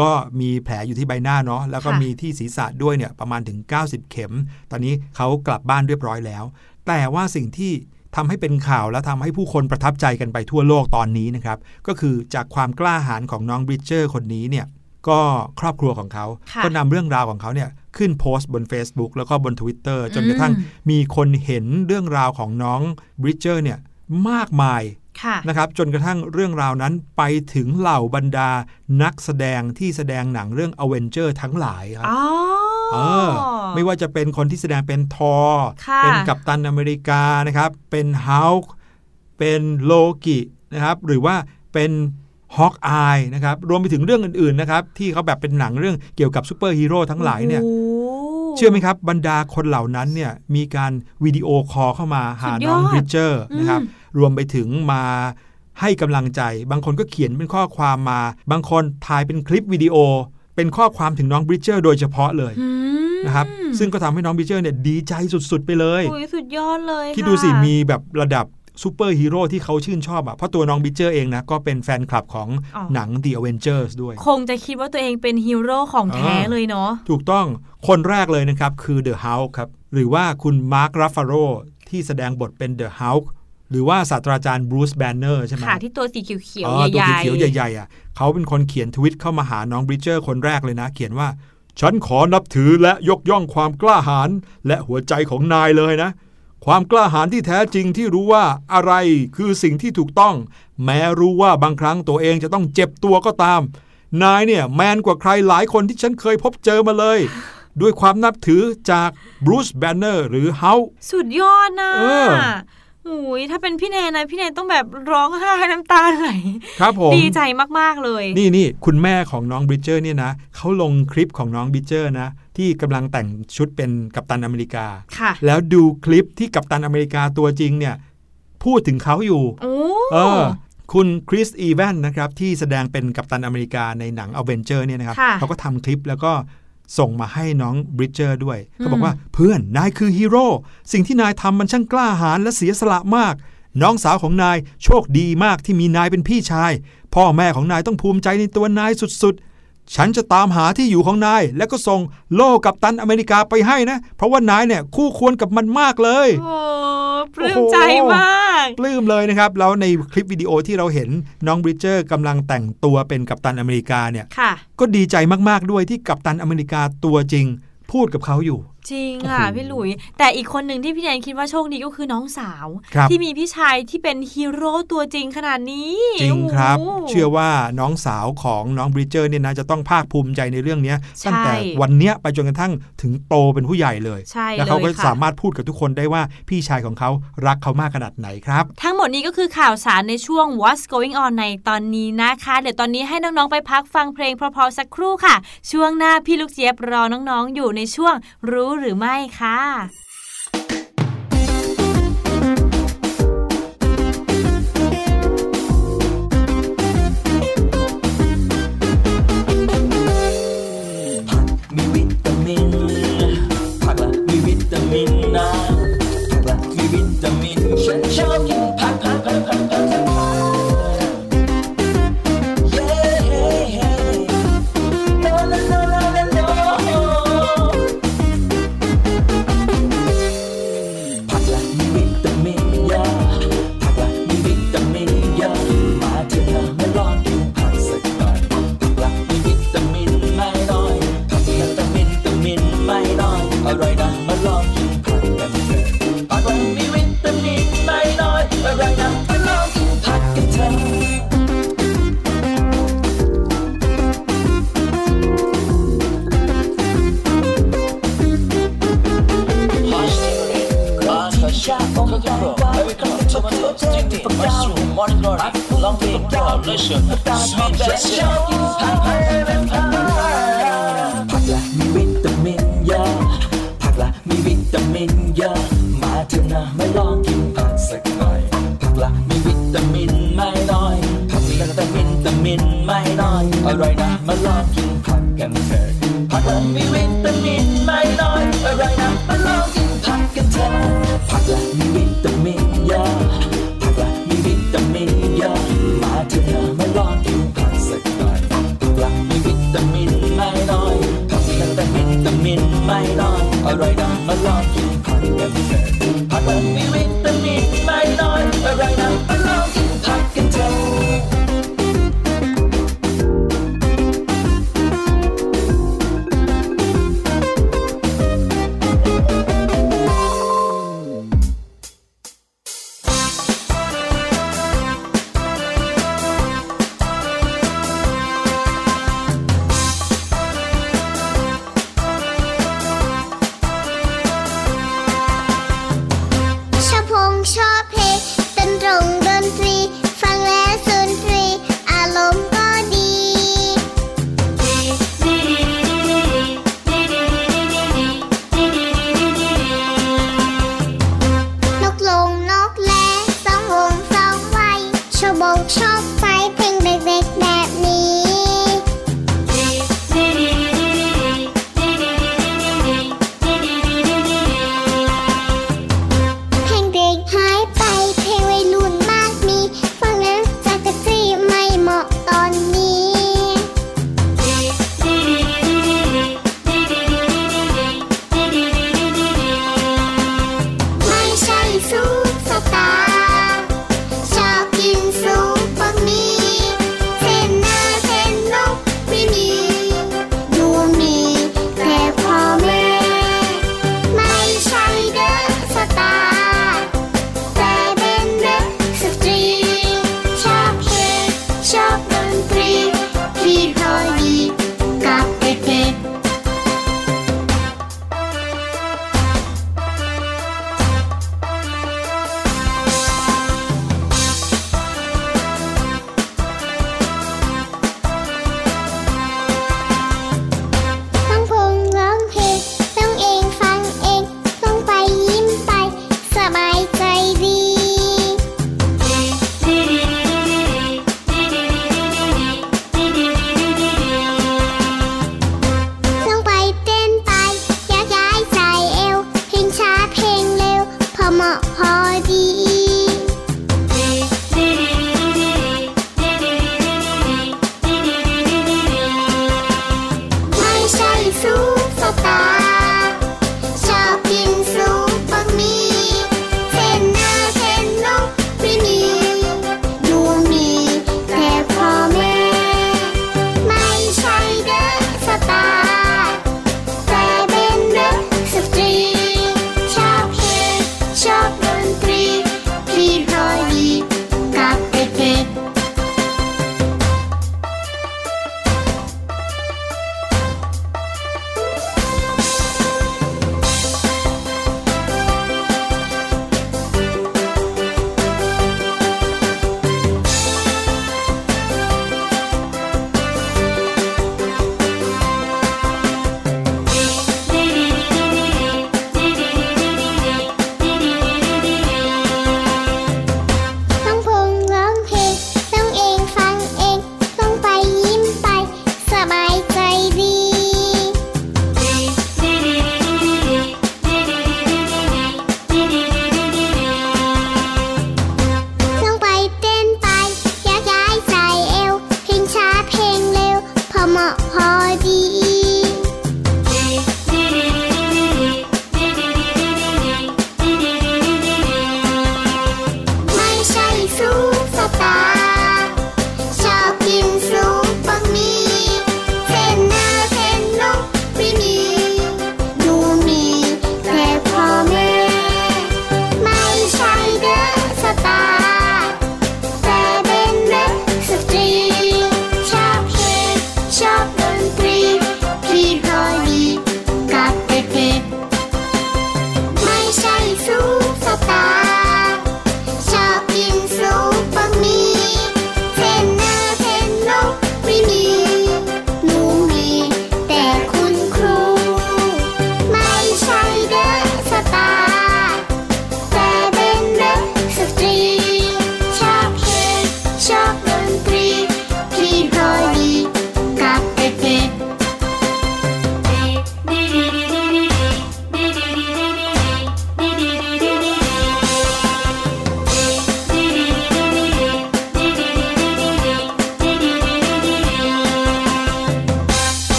ก็มีแผลอยู่ที่ใบหน้าเนาะแล้วก็
ค่ะ
มีที่ศีรษะด้วยเนี่ยประมาณถึง 90 เข็ม ตอนนี้เขากลับบ้านเรียบร้อยแล้ว แต่ว่าสิ่งที่ทำให้เป็นข่าวและทำให้ผู้คนประทับใจกันไปทั่วโลกตอนนี้นะครับ ก็คือจากความกล้าหาญของน้องบริเจอร์คนนี้เนี่ยก็ครอบครัวของเขา
ค่ะ
ก็นำเรื่องราวของเขาเนี่ยขึ้นโพสต์บน Facebook แล้วก็บน Twitter จนกระทั่ง
อืม
มีคนเห็นเรื่องราวของน้องบริเจอร์เนี่ยมากมาย
ค่ะ
นะครับจนกระทั่งเรื่องราวนั้นไปถึงเหล่าบรรดานักแสดงที่แสดงหนังเรื่อง a v e n g e r ทั้งหลายครับ
อ๋อ
เออ ไม่ว่าจะเป็นคนที่แสดงเป็นทอ
ค่ะ
เป็นกัปตันอเมริกานะครับ เป็นฮ l ลเป็นโลกินะครับ หรือว่าเป็นฮอ k อายนะครับ รวมไปถึงเรื่องอื่นๆนะครับ ที่เขาแบบเป็นหนังเรื่องเกี่ยวกับซูเปอร์ฮีโร่ทั้งหลายเนี่ย
โอ้
เชื่อไหมครับ บรรดาคนเหล่านั้นเนี่ยมีการวิดีโอคอลเข้ามาหาน้อง
สุดยอด
บริเจอร์นะครับ
อืม
รวมไปถึงมาให้กำลังใจ บางคนก็เขียนเป็นข้อความมา บางคนถ่ายเป็นคลิปวิดีโอ เป็นข้อความถึงน้องบริเจอร์โดยเฉพาะเลย
อืม
นะครับซึ่งก็ทำให้น้องบริเจอร์เนี่ยดีใจสุดๆ ไปเลย
โอ้ยสุดยอดเลย
คิด
ค่ะ
ดูสิมีแบบระดับซูเปอร์ฮีโร่ที่เขาชื่นชอบอะ เพราะตัวน้องบริเจอร์เองนะ ก็เป็นแฟนคลับของ
อ๋อ
หนัง The Avengers ด้วย
คงจะคิดว่าตัวเองเป็นฮีโร่ของแท้
อ่า
เลยเนาะ
ถูกต้องคนแรกเลยนะครับ คือ The Hulk ครับ หรือว่าคุณมาร์ครัฟฟาโรที่แสดงบทเป็น The Hulk หรือว่าศาสตราจารย์บรูซแบนเนอร์ใช่ไหม
ค่ะที่ตัวสีเขียว
อ๋อตัว
ใหญ่ๆ
เขียวๆใหญ่ๆอะเขาเป็นคนเขียนทวิตเข้ามาหาน้องบริเจอร์คนแรกเลยนะ เขียนว่า ฉันขอนับถือและยกย่องความกล้าหาญและหัวใจของนายเลยนะ ความกล้าหาญที่แท้จริงที่รู้ว่าอะไรคือสิ่งที่ถูกต้อง แม้รู้ว่าบางครั้งตัวเองจะต้องเจ็บตัวก็ตาม นายเนี่ยแมนกว่าใครหลายคนที่ฉันเคยพบเจอมาเลยด้วยความนับถือจากบรูซแบนเนอร์หรือเฮา
สุดยอดนะ
เออ
โอ้ยถ้าเป็นพี่แนนนะพี่แนนต้องแบบร้องไห้น้ำตาไหล
ครับผม
ดีใจมากๆเลย
นี่นี่คุณแม่ของน้องบริเจอร์เนี่ยนะเขาลงคลิปของน้องบริเจอร์นะ ที่กำลังแต่งชุดเป็นกัปตันอเมริกา
ค่ะ
แล้วดูคลิปที่กัปตันอเมริกาตัวจริงเนี่ย พูดถึงเขาอยู่
โอ้
เออคุณคริสอีแวนนะครับที่แสดงเป็นกัปตันอเมริกาในหนังอเวนเจอร์เนี่ยนะครับ
ค่ะ
เขาก็ทำคลิปแล้วก็ ส่งมาให้น้องบริเจอร์ด้วย
อืม
เขาบอกว่าเพื่อนนายคือฮีโร่สิ่งที่นายทำมันช่างกล้าหาญและเสียสละมาก น้องสาวของนายโชคดีมากที่มีนายเป็นพี่ชาย พ่อแม่ของนายต้องภูมิใจในตัวนายสุดๆ ฉันจะตามหาที่อยู่ของนาย แล้วก็ส่งโล่กับตันอเมริกาไปให้นะ เพราะว่านายเนี่ยคู่ควรกับมันมากเลย
โอ้ ปลื้มใจมาก
ปลื้มเลยนะครับ แล้วในคลิปวิดีโอที่เราเห็นน้องบริเจอร์กำลังแต่งตัวเป็นกัปตันอเมริกาเนี่ย
ค่ะ
ก็ดีใจมากๆด้วยที่กัปตันอเมริกาตัวจริง พูดกับเขาอยู่
จริงค่ะ
โอ้โห
พี่หลุย แต่อีกคนหนึ่งที่พี่แนนคิดว่าโชคดีก็คือน้องสาว
ครับ
ที่มีพี่ชายที่เป็นฮีโร่ตัวจริงขนาดนี้
จริงครับ
โโห
เชื่อว่าน้องสาวของน้องบริเจอร์เนี่ยนะจะต้องภาคภูมิใจในเรื่องเนี้ย
ใช่
ตั้งแต่วันเนี้ยไปจนกระทั่งถึงโตเป็นผู้ใหญ่เลย
ใช่
แล้วเขาก็
เลยค่ะ
สามารถพูดกับทุกคนได้ว่าพี่ชายของเขารักเขามากขนาดไหนครับ
ทั้งหมดนี้ก็คือข่าวสารในช่วง What's Going On ในตอนนี้นะคะเดี๋ยวตอนนี้ให้น้องๆไปพักฟังเพลงเพราะๆสักครู่ค่ะ ช่วงหน้าพี่ลูกเจี๊ยบรอน้องๆอยู่ในช่วงรู้หรือไม่ค่ะ
ผักมีวิตามินผักละมีวิตามินนะผักละมีวิตามินฉันชอบกิน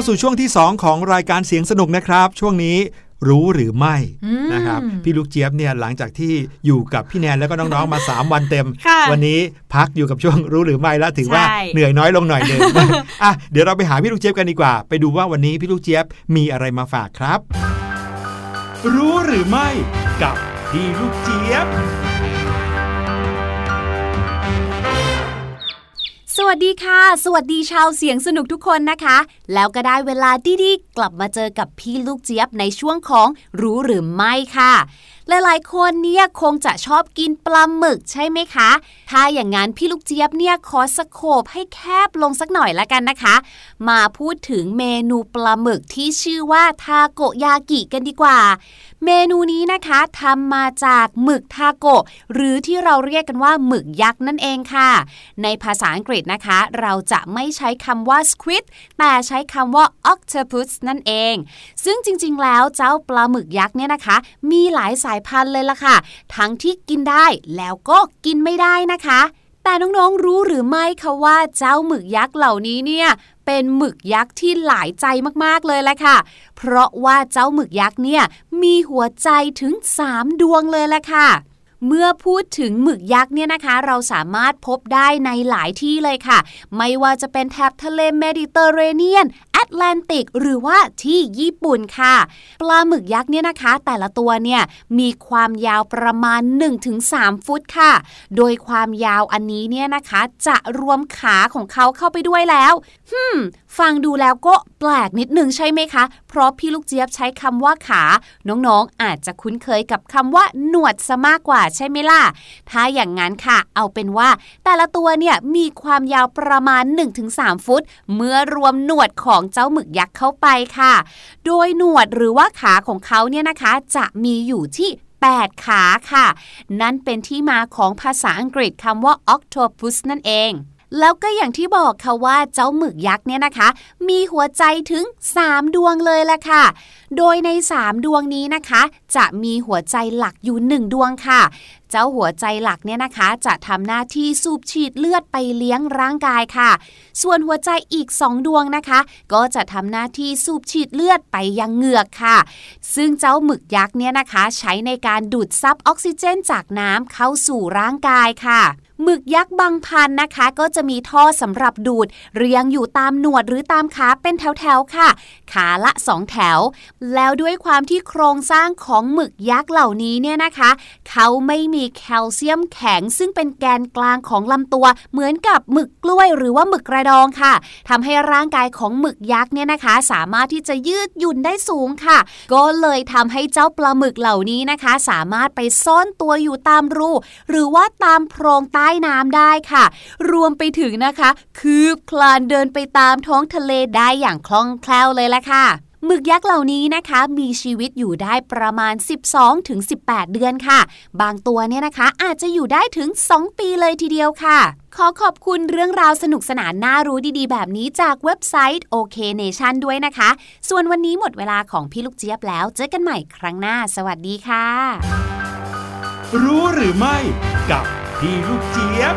าสู่
ช่วงที่
2 ของรายการเสียงสนุกนะครับ ช่วงนี้รู้หรือไม่
อืม
นะครับพี่ลูกเจี๊ยบเนี่ยหลังจากที่อยู่กับพี่แนนแล้วก็น้องๆมา 3 วันเต็ม
ค่ะ
วันนี้พักอยู่กับช่วงรู้หรือไม่แล้วถือว่า
ใช่
เหนื่อยน้อยลงหน่อยหนึ่งอะเดี๋ยวเราไปหาพี่ลูกเจี๊ยบกันดีกว่า ไปดูว่าวันนี้พี่ลูกเจี๊ยบมีอะไรมาฝากครับ รู้หรือไม่กับพี่ลูกเจี๊ยบ
วัสดีค่ะ สวัสดีชาวเสียงสนุกทุกคนนะคะ แล้วก็ได้เวลาดีๆกลับมาเจอกับพี่ลูกเจี๊ยบในช่วงของรู้หรือไม่ค่ะ หลาย ๆ คนเนี่ยคงจะชอบกินปลาหมึกใช่ไหมคะ ถ้าอย่างนั้นพี่ลูกเจี๊ยบเนี่ยขอสโคบให้แคบลงสักหน่อยละกันนะคะ มาพูดถึงเมนูปลาหมึกที่ชื่อว่าทาโกยากิกันดีกว่า เมนูนี้นะคะทำมาจากหมึกทาโกหรือที่เราเรียกกันว่าหมึกยักษ์นั่นเองค่ะ ในภาษาอังกฤษนะคะ เราจะไม่ใช้คำว่า squid แต่ใช้คำว่า octopus นั่นเอง ซึ่งจริง ๆ แล้วเจ้าปลาหมึกยักษ์เนี่ยนะคะ มีหลายสายพันธุ์เลยล่ะค่ะ ทั้งที่กินได้แล้วก็กินไม่ได้นะคะ แต่น้องๆรู้หรือไม่คะว่าเจ้าหมึกยักษ์เหล่านี้เนี่ยเป็นหมึกยักษ์ที่หลายใจมากๆเลยแหละค่ะ เพราะว่าเจ้าหมึกยักษ์เนี่ยมีหัวใจถึง 3 ดวงเลยแหละค่ะเมื่อพูดถึงหมึกยักษ์เนี่ยนะคะ เราสามารถพบได้ในหลายที่เลยค่ะ ไม่ว่าจะเป็นแถบทะเลเมดิเตอร์เรเนียน ตแลนติก หรือว่าที่ญี่ปุ่นค่ะ ปลาหมึกยักษ์เนี่ยนะคะ แต่ละตัวเนี่ยมีความยาวประมาณ 1-3 ฟุตค่ะ โดยความยาวอันนี้เนี่ยนะคะ จะรวมขาของเขาเข้าไปด้วยแล้วฮึมฟังดูแล้วก็แปลกนิดนึงใช่ไหมคะ เพราะพี่ลูกเจี๊ยบใช้คำว่าขา น้องๆ อาจจะคุ้นเคยกับคำว่าหนวดซะมากกว่าใช่ไหมล่ะ ถ้าอย่างนั้นค่ะ เอาเป็นว่า แต่ละตัวเนี่ยมีความยาวประมาณ 1-3 ฟุต เมื่อรวมหนวดของเจ้าหมึกยักษ์เข้าไปค่ะ โดยหนวดหรือว่าขาของเขาเนี่ยนะคะจะมีอยู่ที่8 ขาค่ะ นั่นเป็นที่มาของภาษาอังกฤษคำว่า octopus นั่นเอง แล้วก็อย่างที่บอกค่ะว่าเจ้าหมึกยักษ์เนี่ยนะคะ มีหัวใจถึง 3 ดวงเลยแหละค่ะ โดยใน 3 ดวงนี้นะคะ จะมีหัวใจหลักอยู่ 1 ดวงค่ะ เจ้าหัวใจหลักเนี่ยนะคะ จะทำหน้าที่สูบฉีดเลือดไปเลี้ยงร่างกายค่ะ ส่วนหัวใจอีก 2 ดวงนะคะ ก็จะทำหน้าที่สูบฉีดเลือดไปยังเหงือกค่ะ ซึ่งเจ้าหมึกยักษ์เนี่ยนะคะ ใช้ในการดูดซับออกซิเจนจากน้ำเข้าสู่ร่างกายค่ะ หมึกยักษ์บางพันนะคะ ก็จะมีท่อสำหรับดูด เรียงอยู่ตามหนวดหรือตามขาเป็นแถวๆค่ะ ขาละ2แถว แล้วด้วยความที่โครงสร้างของหมึกยักษ์เหล่านี้เนี่ยนะคะ เขาไม่มีแคลเซียมแข็ง ซึ่งเป็นแกนกลางของลำตัว เหมือนกับหมึกกล้วยหรือว่าหมึกกระดองค่ะทำให้ร่างกายของหมึกยักษ์เนี่ยนะคะ สามารถที่จะยืดหยุ่นได้สูงค่ะ ก็เลยทำให้เจ้าปลาหมึกเหล่านี้นะคะ สามารถไปซ่อนตัวอยู่ตามรูหรือว่าตามโพรงใต้น้ำได้ค่ะ รวมไปถึงนะคะ คืบคลานเดินไปตามท้องทะเลได้อย่างคล่องแคล่วเลยละค่ะหมึกยักษ์เหล่านี้นะคะมีชีวิตอยู่ได้ประมาณ 12-18 เดือนค่ะ บางตัวเนี่ยนะคะอาจจะอยู่ได้ถึง 2 ปีเลยทีเดียวค่ะ ขอขอบคุณเรื่องราวสนุกสนานน่ารู้ดีๆ แบบนี้จากเว็บไซต์ OK Nation ด้วยนะคะ ส่วนวันนี้หมดเวลาของพี่ลูกเจี๊ยบแล้ว เจอกันใหม่ครั้งหน้า สวัสดีค่ะ
รู้หรือไม่กับ พี่ลูกเจี๊ยบ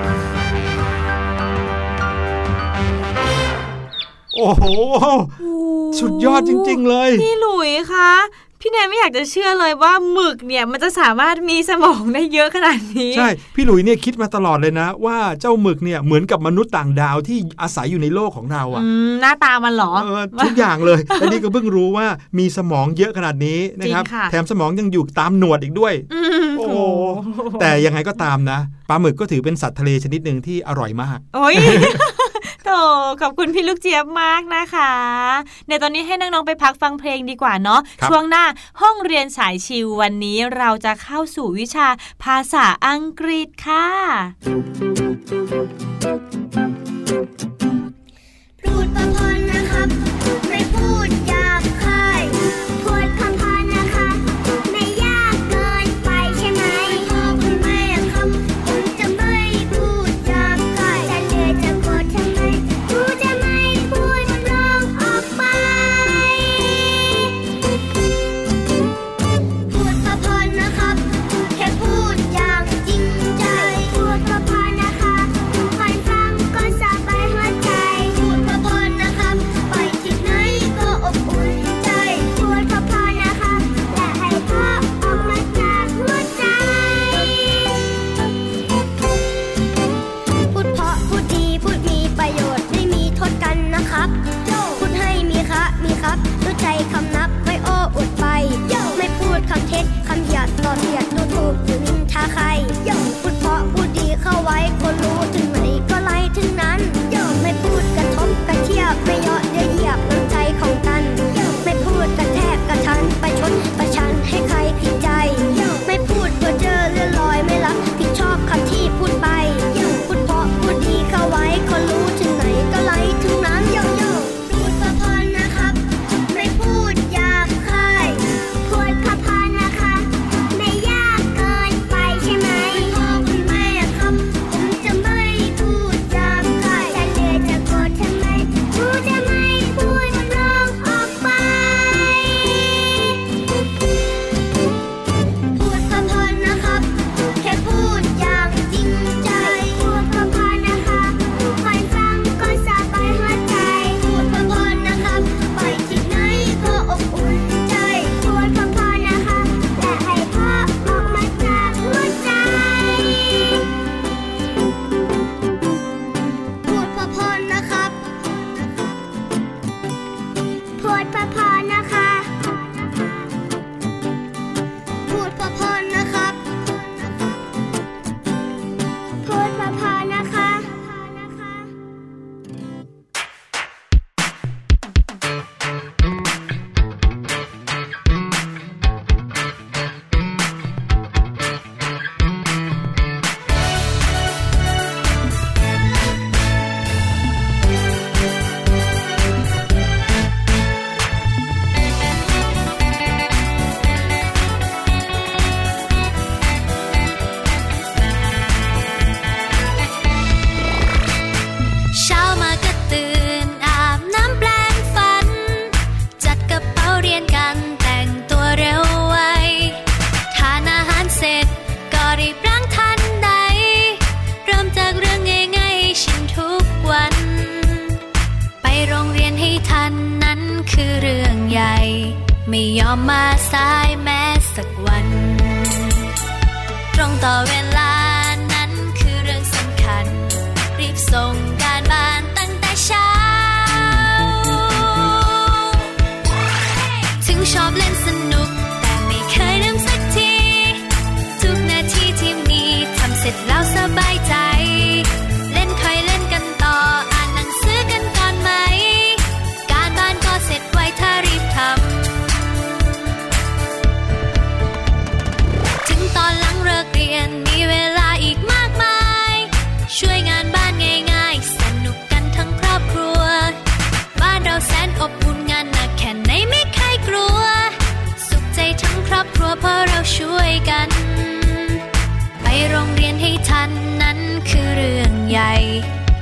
โอ้โห สุดยอดจริง ๆ เลย
พี่หลุยคะพี่แนนไม่อยากจะเชื่อเลยว่าหมึกเนี่ยมันจะสามารถมีสมองได้เยอะขนาดนี้
ใช่ พี่หลุยเนี่ยคิดมาตลอดเลยนะ ว่าเจ้าหมึกเนี่ยเหมือนกับมนุษย์ต่างดาวที่อาศัยอยู่ในโลกของเราอะ
อืมหน้าตามันเหรอ
เออทุกอย่างเลยและนี่ก็เพิ่งรู้ว่ามีสมองเยอะขนาดนี้นะครับ
จริงค่ะ
แถมสมองยังอยู่ตามหนวดอีกด้วย
อืม
โอ้โหแต่ยังไงก็ตามนะปลาหมึกก็ถือเป็นสัตว์ทะเลชนิดหนึ่งที่อร่อยมาก
โอ้ยโถขอบคุณพี่ลูกเจี๊ยบมากนะคะในตอนนี้ให้น้อง ๆ ไปพักฟังเพลงดีกว่าเนาะ
ครับ
ช่วงหน้าห้องเรียนสายชิววันนี้เราจะเข้าสู่วิชาภาษาอังกฤษค่ะ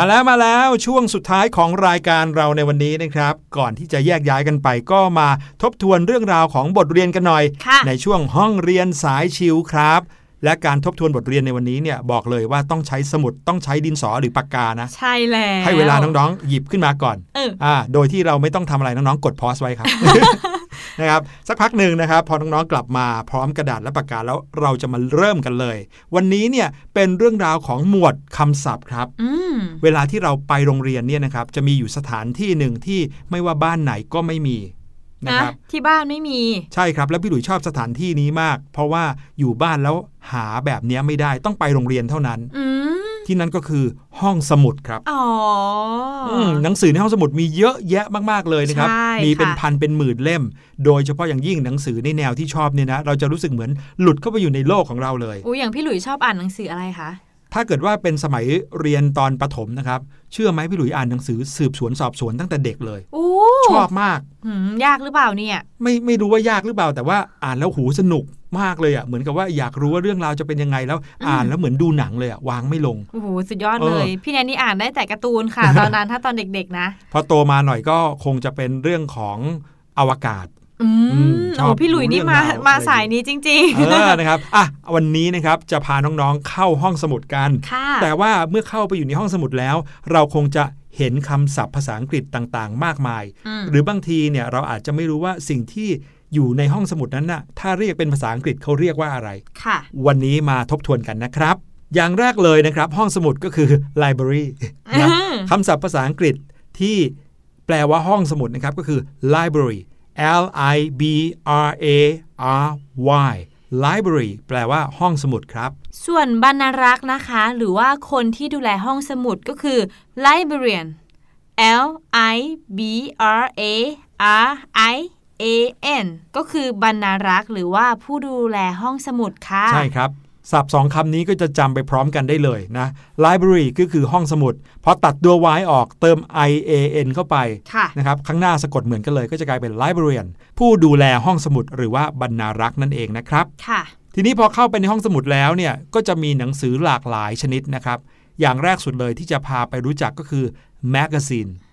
มาแล้วมาแล้วช่วงสุดท้ายของรายการเราในวันนี้นะครับ ก่อนที่จะแยกย้ายกันไปก็มาทบทวนเรื่องราวของบทเรียนกันหน่อย
ค่ะ
ในช่วงห้องเรียนสายชิลครับ และการทบทวนบทเรียนในวันนี้เนี่ยบอกเลยว่าต้องใช้สมุดต้องใช้ดินสอหรือปากกานะ
ใช่แล้ว
ให้เวลาน้องๆ หยิบขึ้นมาก่อน
เออ
อ่าโดยที่เราไม่ต้องทำอะไรน้องๆ กดพอสไว้ครับ นะครับสักพักหนึ่งนะครับพอน้องๆกลับมาพร้อมกระดาษและปากกาแล้วเราจะมาเริ่มกันเลย วันนี้เนี่ยเป็นเรื่องราวของหมวดคำศัพท์ครับ
อืม
เวลาที่เราไปโรงเรียนเนี่ยนะครับจะมีอยู่สถานที่หนึ่งที่ไม่ว่าบ้านไหนก็ไม่มีนะ
นะครับที่บ้านไม่มี
ใช่ครับ แล้วพี่หลุยชอบสถานที่นี้มาก เพราะว่าอยู่บ้านแล้วหาแบบเนี้ยไม่ได้ต้องไปโรงเรียนเท่านั้น
อืม
ที่นั่นก็คือห้องสมุดครับ
อ๋ออ
มหนังสือในห้องสมุดมีเยอะแยะมากๆเลยนะครับ
ใช่
มีเป็น
ค่ะ
พันเป็นหมื่นเล่ม โดยเฉพาะอย่างยิ่งหนังสือในแนวที่ชอบเนี่ยนะเราจะรู้สึกเหมือนหลุดเข้าไปอยู่ในโลกของเราเลย
อุ้ยอย่างพี่หลุยชอบอ่านหนังสืออะไรคะ
ถ้าเกิดว่าเป็นสมัยเรียนตอนประถมนะครับ เชื่อไหมพี่หลุยอ่านหนังสือสืบสวนสอบสวนตั้งแต่เด็กเลย
อู้
ชอบมาก
หืมยากหรือเปล่าเนี่ย
ไม่ไม่รู้ว่ายากหรือเปล่าแต่ว่าอ่านแล้วหูสนุก มากเลยอะเหมือนกับว่าอยากรู้ว่าเรื่องราวจะเป็นยังไงแล้วอ่านแล้วเหมือนดูหนังเลยอะวางไม่ลง
โอ้โหสุดยอด
เออ
เลย พี่แนนนี่อ่านได้แต่การ์ตูนค่ะ ตอนนั้นถ้าตอนเด็กๆนะ
พอโตมาหน่อยก็คงจะเป็นเรื่องของอวกาศ
อื
อื
ม
มชอบ
โอ้พี่หลุยนี่มา
เรื่องราว
มา
อะไร
สายนี้จริง
เออนะครับอะวันนี้นะครับจะพาน้องๆเข้าห้องสมุดกัน
ๆค่ะ
แต่ว่าเมื่อเข้าไปอยู่ในห้องสมุดแล้ว เราคงจะเห็นคำศัพท์ภาษาอังกฤษต่างๆ มากมาย
อืม
หรือบางทีเนี่ยเราอาจจะไม่รู้ว่าสิ่งที่ อยู่ในห้องสมุดนั้นน่ะถ้าเรียกเป็นภาษาอังกฤษเขาเรียกว่าอะไร
ค่ะ
วันนี้มาทบทวนกันนะครับ อย่างแรกเลยนะครับ ห้องสมุดก็คือ library นะ
อืม
คำศัพท์ภาษาอังกฤษที่แปลว่าห้องสมุดนะครับก็คือ library L I B R A R Y library แปลว่าห้องสมุดครับ
ส่วนบรรณารักษ์นะคะ หรือว่าคนที่ดูแลห้องสมุดก็คือ librarian L I B R A R I A N ก็คือบรรณารักษ์หรือว่าผู้ดูแลห้องสมุดค่ะ
ใช่ครับศัพท์สองคำนี้ก็จะจำไปพร้อมกันได้เลยนะ library ก็คือห้องสมุดพอตัดตัว y ออกเติม i a n เข้าไป
ค่ะ
นะครับข้างหน้าสะกดเหมือนกันเลยก็จะกลายเป็น librarian ผู้ดูแลห้องสมุดหรือว่าบรรณารักษ์นั่นเองนะครับ
ค่ะ
ทีนี้พอเข้าไปในห้องสมุดแล้วเนี่ยก็จะมีหนังสือหลากหลายชนิดนะครับ อย่างแรกสุดเลยที่จะพาไปรู้จักก็คือ magazine
อืม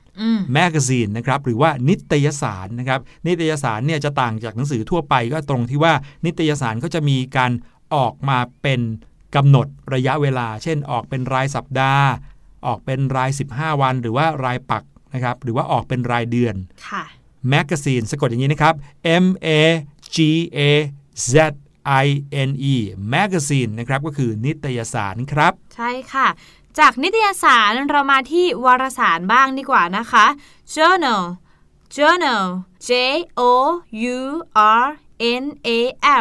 แมกซีนนะครับหรือว่านิตยสารนะครับนิตยสารเนี่ยจะต่างจากหนังสือทั่วไปก็ตรงที่ว่านิตยสารเขาจะมีการออกมาเป็นกำหนดระยะเวลา เช่น ออกเป็นรายสัปดาห์ ออกเป็นราย 15 วัน หรือว่ารายปักนะครับหรือว่าออกเป็นรายเดือน
ค่ะ
แมกซีนสะกดอย่างนี้นะครับ M A G A Z I N E แมกซีนนะครับก็คือนิตยสารครับ
ใช่ค่ะ จากนิตยสารเรามาที่วารสารบ้างดีกว่านะคะ journal journal J O U R N A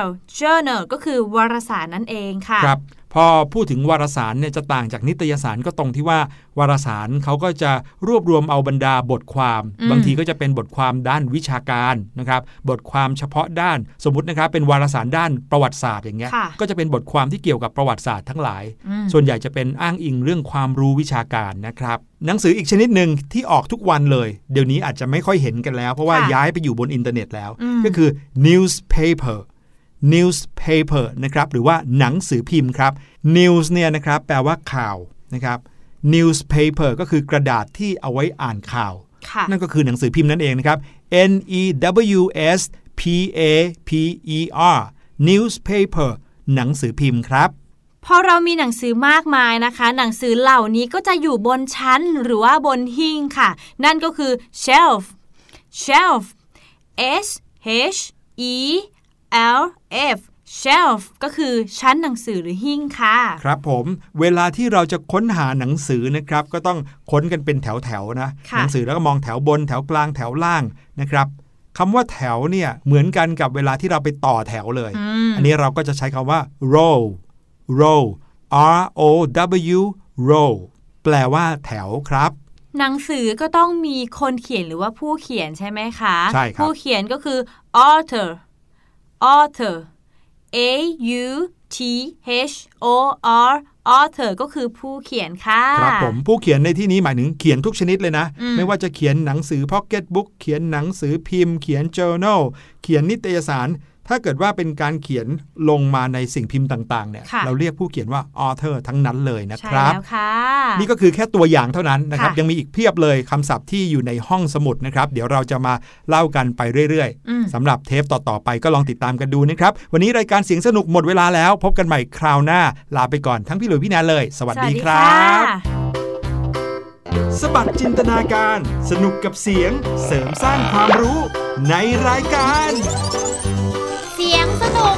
L journal ก็คือวารสารนั่นเองค่ะ
ครับ พอพูดถึงวารสารเนี่ยจะต่างจากนิตยสารก็ตรงที่ว่าวารสารเขาก็จะรวบรวมเอาบรรดาบทความ
อืม
บางทีก็จะเป็นบทความด้านวิชาการนะครับ บทความเฉพาะด้านสมมตินะครับ เป็นวารสารด้านประวัติศาสตร์อย่างเงี้ย
ค่ะ
ก็จะเป็นบทความที่เกี่ยวกับประวัติศาสตร์ทั้งหลาย
อืม
ส่วนใหญ่จะเป็นอ้างอิงเรื่องความรู้วิชาการนะครับหนังสืออีกชนิดหนึ่งที่ออกทุกวันเลย เดี๋ยวนี้อาจจะไม่ค่อยเห็นกันแล้ว เพราะว่า
ค่ะ
ย้ายไปอยู่บนอินเทอร์เน็ตแล้ว
อืม
ก็คือ newspaper newspaper นะครับหรือว่าหนังสือพิมพ์ครับ news เนี่ยนะครับแปลว่าข่าวนะครับ newspaper ก็คือกระดาษที่เอาไว้อ่านข่าว
ค่ะ
นั่นก็คือหนังสือพิมพ์นั่นเองนะครับ N E W S P A P E R newspaper หนังสือพิมพ์ครับ
พอเรามีหนังสือมากมายนะคะ หนังสือเหล่านี้ก็จะอยู่บนชั้นหรือว่าบนหิ้งค่ะ นั่นก็คือ shelf shelf S H E L F shelf ก็คือชั้นหนังสือหรือหิ้งค่ะ
ครับผมเวลาที่เราจะค้นหาหนังสือนะครับ ก็ต้องค้นกันเป็นแถวๆนะ
ค่ะ
หนัสือแล้วก็มองแถวบนแถวกลางแถวล่างนะครับคำว่าแถวเนี่ยเหมือนกันกับเวลาที่เราไปต่อแถวเลย
อืม
อันนี้เราก็จะใช้คำว่า row row R O W row แปลว่าแถวครับ
หนังสือก็ต้องมีคนเขียนหรือว่าผู้เขียนใช่ไหมคะ
ใช่ครับ
ผู้เขียนก็คือ author author A U T H O R author ก็คือผู้เขียนค่ะ
ครับผมผู้เขียนในที่นี้หมายถึงเขียนทุกชนิดเลยนะ
อืม
ไม่ว่าจะเขียนหนังสือพ็อกเก็ตบุ๊กเขียนหนังสือพิมพ์ เขียน journal เขียนนิตยสาร ถ้าเกิดว่าเป็นการเขียนลงมาในสิ่งพิมพ์ต่างๆเนี่ย
ค่ะ
เราเรียกผู้เขียนว่า author ทั้งนั้นเลยนะ
ใช่
ครับ
แล้วค่ะ
นี่ก็คือแค่ตัวอย่างเท่านั้นนะครับ
ค่ะ
ยังมีอีกเพียบเลยคำศัพท์ที่อยู่ในห้องสมุดนะครับ เดี๋ยวเราจะมาเล่ากันไปเรื่อย
อืม
ๆสำหรับเทปต่อๆไปก็ลองติดตามกันดูนะครับ วันนี้รายการเสียงสนุกหมดเวลาแล้ว พบกันใหม่คราวหน้า ลาไปก่อนทั้งพี่หลุยพี่แนนเลย สวัสดีครับสบัดจินตนาการ สนุกกับเสียง เสริมสร้างความรู้ในรายการ
เสียงสนุก